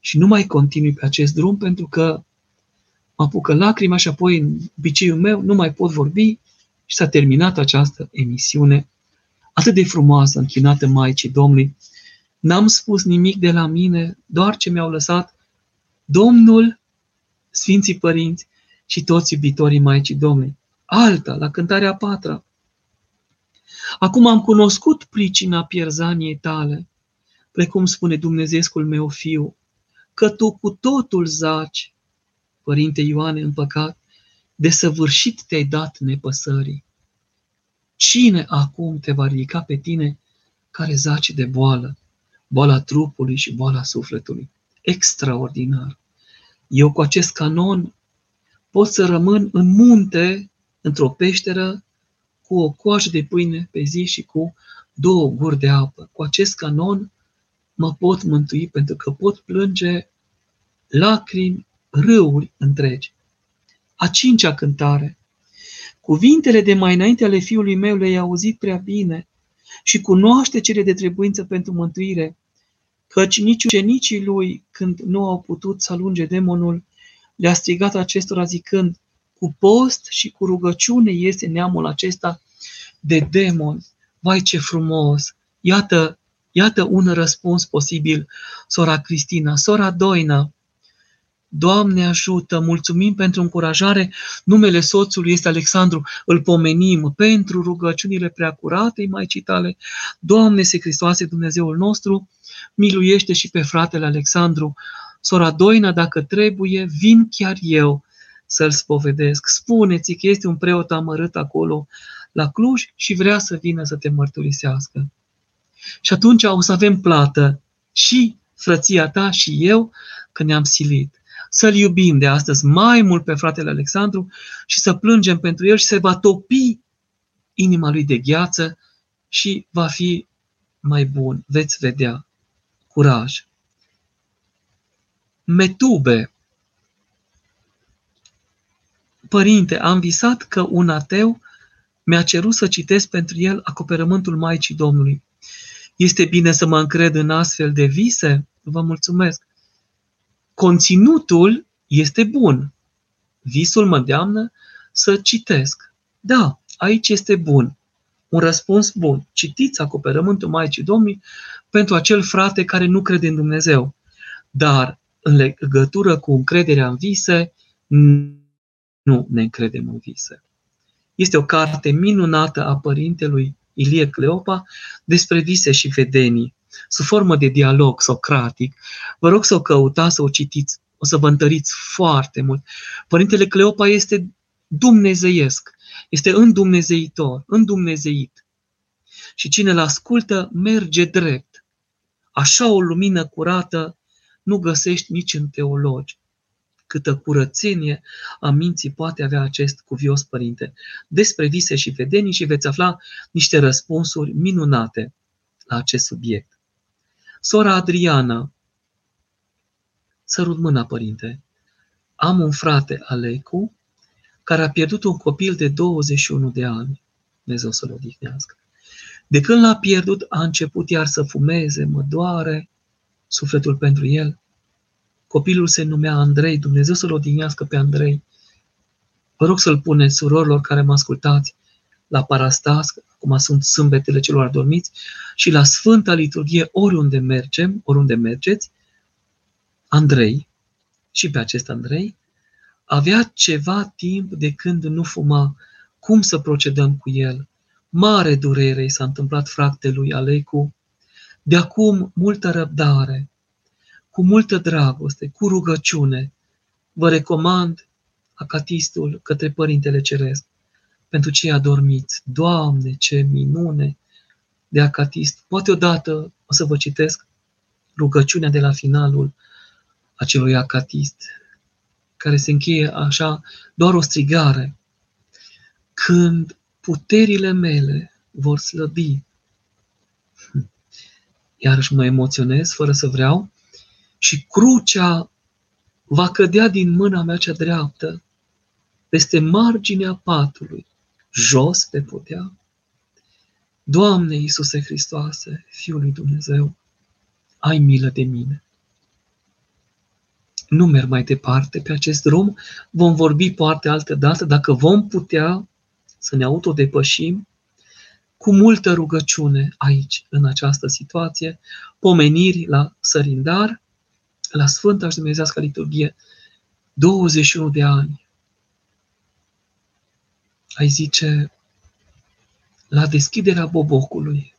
Și nu mai continui pe acest drum pentru că mă apucă lacrima și apoi în biciul meu nu mai pot vorbi și s-a terminat această emisiune atât de frumoasă, închinată Maicii Domnului. N-am spus nimic de la mine, doar ce mi-au lăsat Domnul, Sfinții Părinți și toți iubitorii Maicii Domnului. Alta, la cântarea patra. Acum am cunoscut pricina pierzaniei tale, precum spune Dumnezeescul meu fiu, că tu cu totul zaci, Părinte Ioane, în păcat, de săvârșit te-ai dat nepăsării. Cine acum te va ridica pe tine care zaci de boală, boala trupului și boala sufletului? Extraordinar! Eu cu acest canon pot să rămân în munte, într-o peșteră, cu o coajă de pâine pe zi și cu două guri de apă. Cu acest canon mă pot mântui pentru că pot plânge lacrimi, râuri întregi. A cincea cântare. Cuvintele de mai înainte ale fiului meu le-ai auzit prea bine și cunoaște cele de trebuință pentru mântuire, căci nici ucenicii lui, când nu au putut să alunge demonul, le-a strigat acestora zicând, cu post și cu rugăciune este neamul acesta de demon. Vai ce frumos! Iată, iată un răspuns posibil, sora Cristina, sora Doina, Doamne ajută, mulțumim pentru încurajare. Numele soțului este Alexandru, îl pomenim pentru rugăciunile preacurate, mai tale. Doamne, se Hristoase, Dumnezeul nostru, miluiește și pe fratele Alexandru. Sora Doina, dacă trebuie, vin chiar eu să-l spovedesc. Spuneți că este un preot amărât acolo la Cluj și vrea să vină să te mărturisească. Și atunci o să avem plată și frăția ta și eu că ne-am silit să-l iubim de astăzi mai mult pe fratele Alexandru și să plângem pentru el și se va topi inima lui de gheață și va fi mai bun. Veți vedea. Curaj. Metube. Părinte, am visat că un ateu mi-a cerut să citesc pentru el acoperământul Maicii Domnului. Este bine să mă încred în astfel de vise? Vă mulțumesc conținutul este bun. Visul mă îndeamnă să citesc. Da, aici este bun. Un răspuns bun. Citiți acoperământul Maicii Domnului pentru acel frate care nu crede în Dumnezeu. Dar în legătură cu încrederea în vise, nu ne încredem în vise. Este o carte minunată a părintelui Ilie Cleopa despre vise și vedenii sub formă de dialog socratic, vă rog să o căutați, să o citiți, o să vă întăriți foarte mult. Părintele Cleopa este dumnezeiesc, este îndumnezeitor, îndumnezeit. Și cine îl ascultă merge drept. Așa o lumină curată nu găsești nici în teologi. câtă curățenie a minții poate avea acest cuvios părinte. Despre vise și vedenii și veți afla niște răspunsuri minunate la acest subiect. Sora Adriana, sărut mâna, părinte, am un frate, Alecu, care a pierdut un copil de 21 de ani. Dumnezeu să-l odihnească. De când l-a pierdut, a început iar să fumeze, mă doare sufletul pentru el. Copilul se numea Andrei, Dumnezeu să-l odihnească pe Andrei. Vă rog să-l puneți surorilor care mă ascultați la parastas, acum sunt sâmbetele celor adormiți, și la Sfânta Liturghie, oriunde mergem, oriunde mergeți, Andrei, și pe acest Andrei, avea ceva timp de când nu fuma. Cum să procedăm cu el? Mare durere i s-a întâmplat fratelui Alecu. De acum multă răbdare, cu multă dragoste, cu rugăciune, vă recomand acatistul către Părintele Ceresc pentru cei adormiți. Doamne, ce minune de acatist! Poate odată o să vă citesc rugăciunea de la finalul acelui acatist, care se încheie așa, doar o strigare. Când puterile mele vor slăbi, iarăși mă emoționez fără să vreau, și crucea va cădea din mâna mea cea dreaptă peste marginea patului, jos pe podea. Doamne Iisuse Hristoase, Fiul lui Dumnezeu, ai milă de mine. Nu merg mai departe pe acest drum, vom vorbi poate altă dată, dacă vom putea să ne autodepășim cu multă rugăciune aici, în această situație, pomeniri la sărindar, la Sfânta și Dumnezească Liturghie, 21 de ani. Ai zice, la deschiderea bobocului,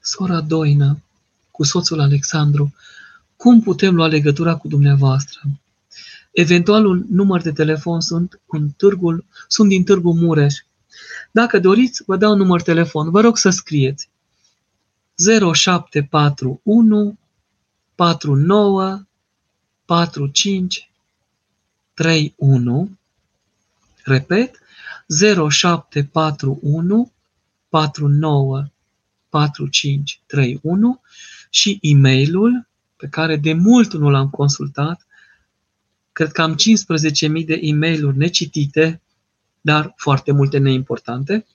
Sora Doina, cu soțul Alexandru, cum putem lua legătura cu dumneavoastră? Eventualul număr de telefon sunt, în târgul, sunt din Târgu Mureș. Dacă doriți, vă dau număr telefon. Vă rog să scrieți 0741 49 45 31 Repet, 0741 49 4531 și e-mailul pe care de mult nu l-am consultat. Cred că am 15.000 de e mail necitite, dar foarte multe neimportante.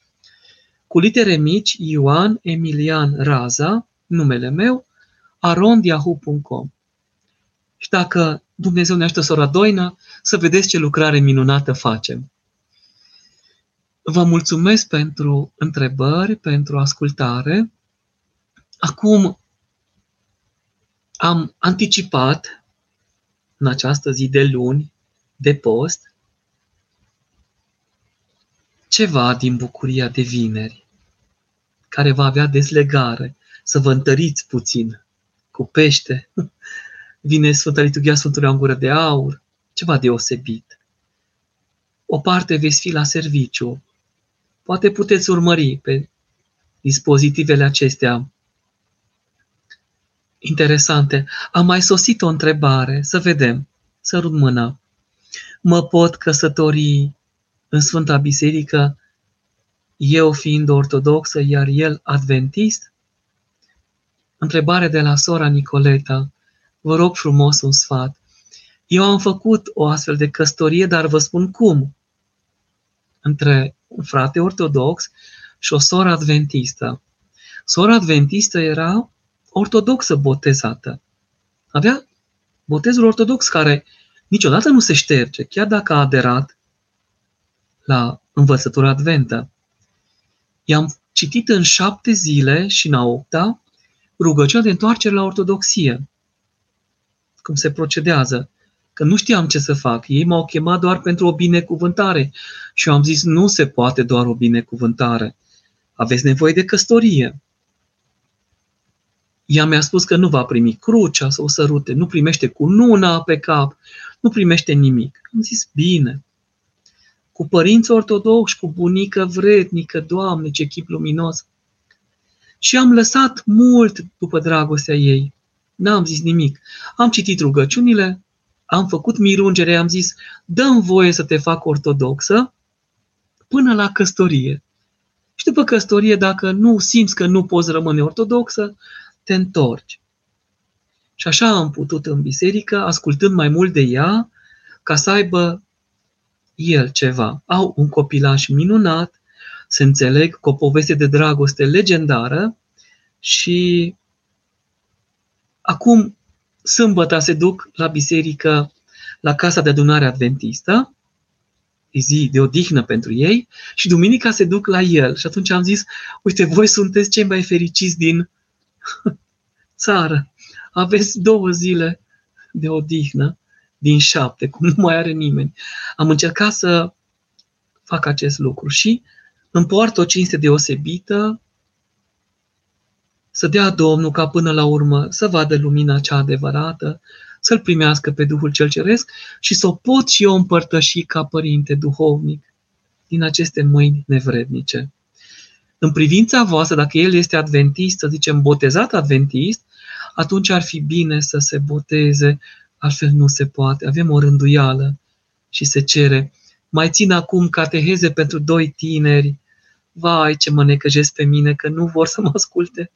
Cu litere mici, Ioan Emilian Raza, numele meu, arondiahu.com. Și dacă Dumnezeu ne ajută sora Doina, să vedeți ce lucrare minunată facem. Vă mulțumesc pentru întrebări, pentru ascultare. Acum am anticipat în această zi de luni de post ceva din bucuria de vineri, care va avea dezlegare, să vă întăriți puțin cu pește. Vine Sfânta Liturghia Sfântului în gură de aur, ceva deosebit. O parte veți fi la serviciu. Poate puteți urmări pe dispozitivele acestea interesante. Am mai sosit o întrebare, să vedem, să rud mâna. Mă pot căsători în Sfânta Biserică, eu fiind ortodoxă, iar el adventist? Întrebare de la sora Nicoleta. Vă rog frumos un sfat. Eu am făcut o astfel de căsătorie, dar vă spun cum. Între un frate ortodox și o soră adventistă. Sora adventistă era ortodoxă botezată. Avea botezul ortodox care niciodată nu se șterge, chiar dacă a aderat la învățătura adventă. I-am citit în șapte zile și în a opta rugăciunea de întoarcere la ortodoxie. Cum se procedează. Că nu știam ce să fac. Ei m-au chemat doar pentru o binecuvântare. Și eu am zis, nu se poate doar o binecuvântare. Aveți nevoie de căsătorie. Ea mi-a spus că nu va primi crucea sau sărute, nu primește cu nuna pe cap, nu primește nimic. Am zis, bine. Cu părinți ortodoxi, cu bunică vrednică, Doamne, ce chip luminos. Și am lăsat mult după dragostea ei. N-am zis nimic. Am citit rugăciunile, am făcut mirungere, am zis, dăm voie să te fac ortodoxă până la căsătorie. Și după căsătorie, dacă nu simți că nu poți rămâne ortodoxă, te întorci. Și așa am putut în biserică, ascultând mai mult de ea, ca să aibă el ceva. Au un copilaș minunat, se înțeleg cu o poveste de dragoste legendară și acum sâmbătă se duc la biserică, la casa de adunare adventistă, e zi de odihnă pentru ei, și duminica se duc la el. Și atunci am zis, uite, voi sunteți cei mai fericiți din țară. Aveți două zile de odihnă din șapte, cum nu mai are nimeni. Am încercat să fac acest lucru și îmi poartă o cinste deosebită, să dea Domnul ca până la urmă să vadă lumina cea adevărată, să-L primească pe Duhul cel Ceresc și să o pot și eu împărtăși ca părinte duhovnic din aceste mâini nevrednice. În privința voastră, dacă el este adventist, să zicem botezat adventist, atunci ar fi bine să se boteze, altfel nu se poate. Avem o rânduială și se cere. Mai țin acum cateheze pentru doi tineri. Vai, ce mă necăjesc pe mine, că nu vor să mă asculte.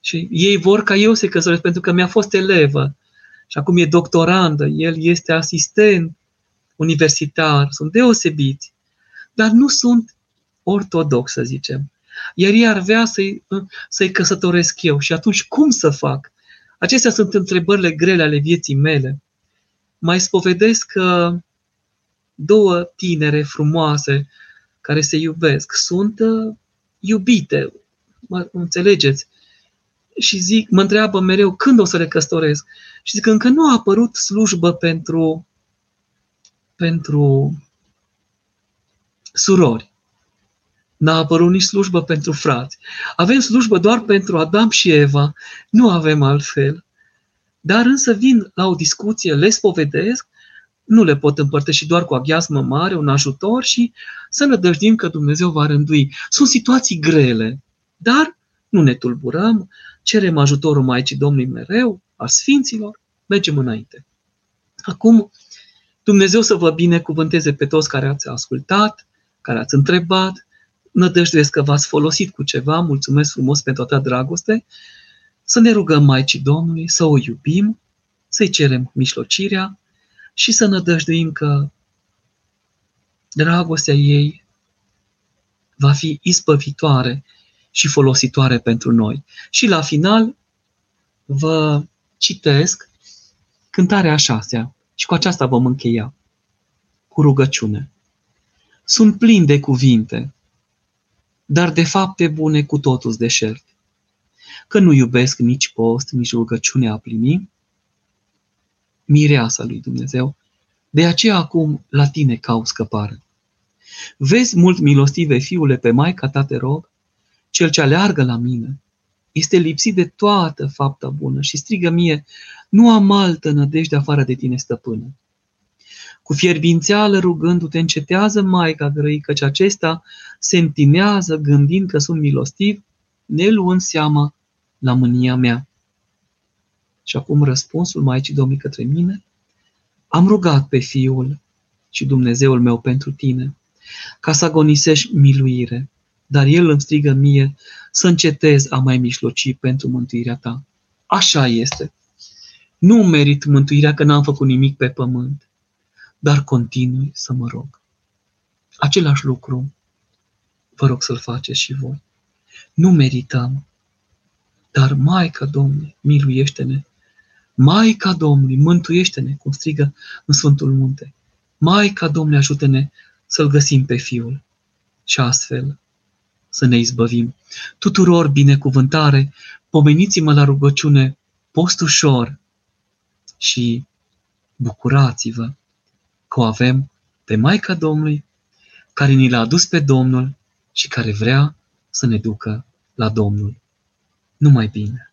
Și ei vor ca eu să căsătoresc, pentru că mi-a fost elevă. Și acum e doctorandă, el este asistent universitar, sunt deosebiți. Dar nu sunt ortodox, să zicem. Iar ei ar vrea să-i, să-i căsătoresc eu. Și atunci cum să fac? Acestea sunt întrebările grele ale vieții mele. Mai spovedesc că două tinere frumoase care se iubesc sunt uh, iubite, mă înțelegeți? Și zic, mă întreabă mereu când o să le căsătoresc. Și zic, încă nu a apărut slujbă pentru, pentru surori. N-a apărut nici slujbă pentru frați. Avem slujbă doar pentru Adam și Eva, nu avem altfel. Dar însă vin la o discuție, le spovedesc, nu le pot împărtăși doar cu aghiazmă mare, un ajutor și să nădăjdim că Dumnezeu va rândui. Sunt situații grele, dar nu ne tulburăm, cerem ajutorul Maicii Domnului mereu, a Sfinților, mergem înainte. Acum, Dumnezeu să vă binecuvânteze pe toți care ați ascultat, care ați întrebat, nădăjduiesc că v-ați folosit cu ceva, mulțumesc frumos pentru toată dragoste, să ne rugăm Maicii Domnului, să o iubim, să-i cerem mișlocirea și să nădăjduim că dragostea ei va fi ispăvitoare și folositoare pentru noi. Și la final vă citesc cântarea a șasea și cu aceasta vom încheia cu rugăciune. Sunt plin de cuvinte, dar de fapte bune cu totul deșert. Că nu iubesc nici post, nici rugăciune a plini, mireasa lui Dumnezeu, de aceea acum la tine cau scăpare. Vezi mult milostive, fiule, pe Maica ta te rog, cel ce aleargă la mine, este lipsit de toată fapta bună și strigă mie, nu am altă nădejde afară de tine, stăpână. Cu fierbințeală rugându-te, încetează Maica grăi, căci acesta se întinează gândind că sunt milostiv, ne luând seama la mânia mea. Și acum răspunsul Maicii Domnului către mine, am rugat pe Fiul și Dumnezeul meu pentru tine, ca să agonisești miluire, dar El îmi strigă mie să încetez a mai mișloci pentru mântuirea ta. Așa este. Nu merit mântuirea că n-am făcut nimic pe pământ, dar continui să mă rog. Același lucru vă rog să-l faceți și voi. Nu merităm, dar Maica Domnului, miluiește-ne! Maica Domnului, mântuiește-ne, cum strigă în Sfântul Munte. Maica Domnului, ajută-ne să-L găsim pe Fiul și astfel să ne izbăvim. Tuturor binecuvântare, pomeniți-mă la rugăciune post ușor și bucurați-vă că o avem pe Maica Domnului, care ni l-a adus pe Domnul și care vrea să ne ducă la Domnul. Numai bine!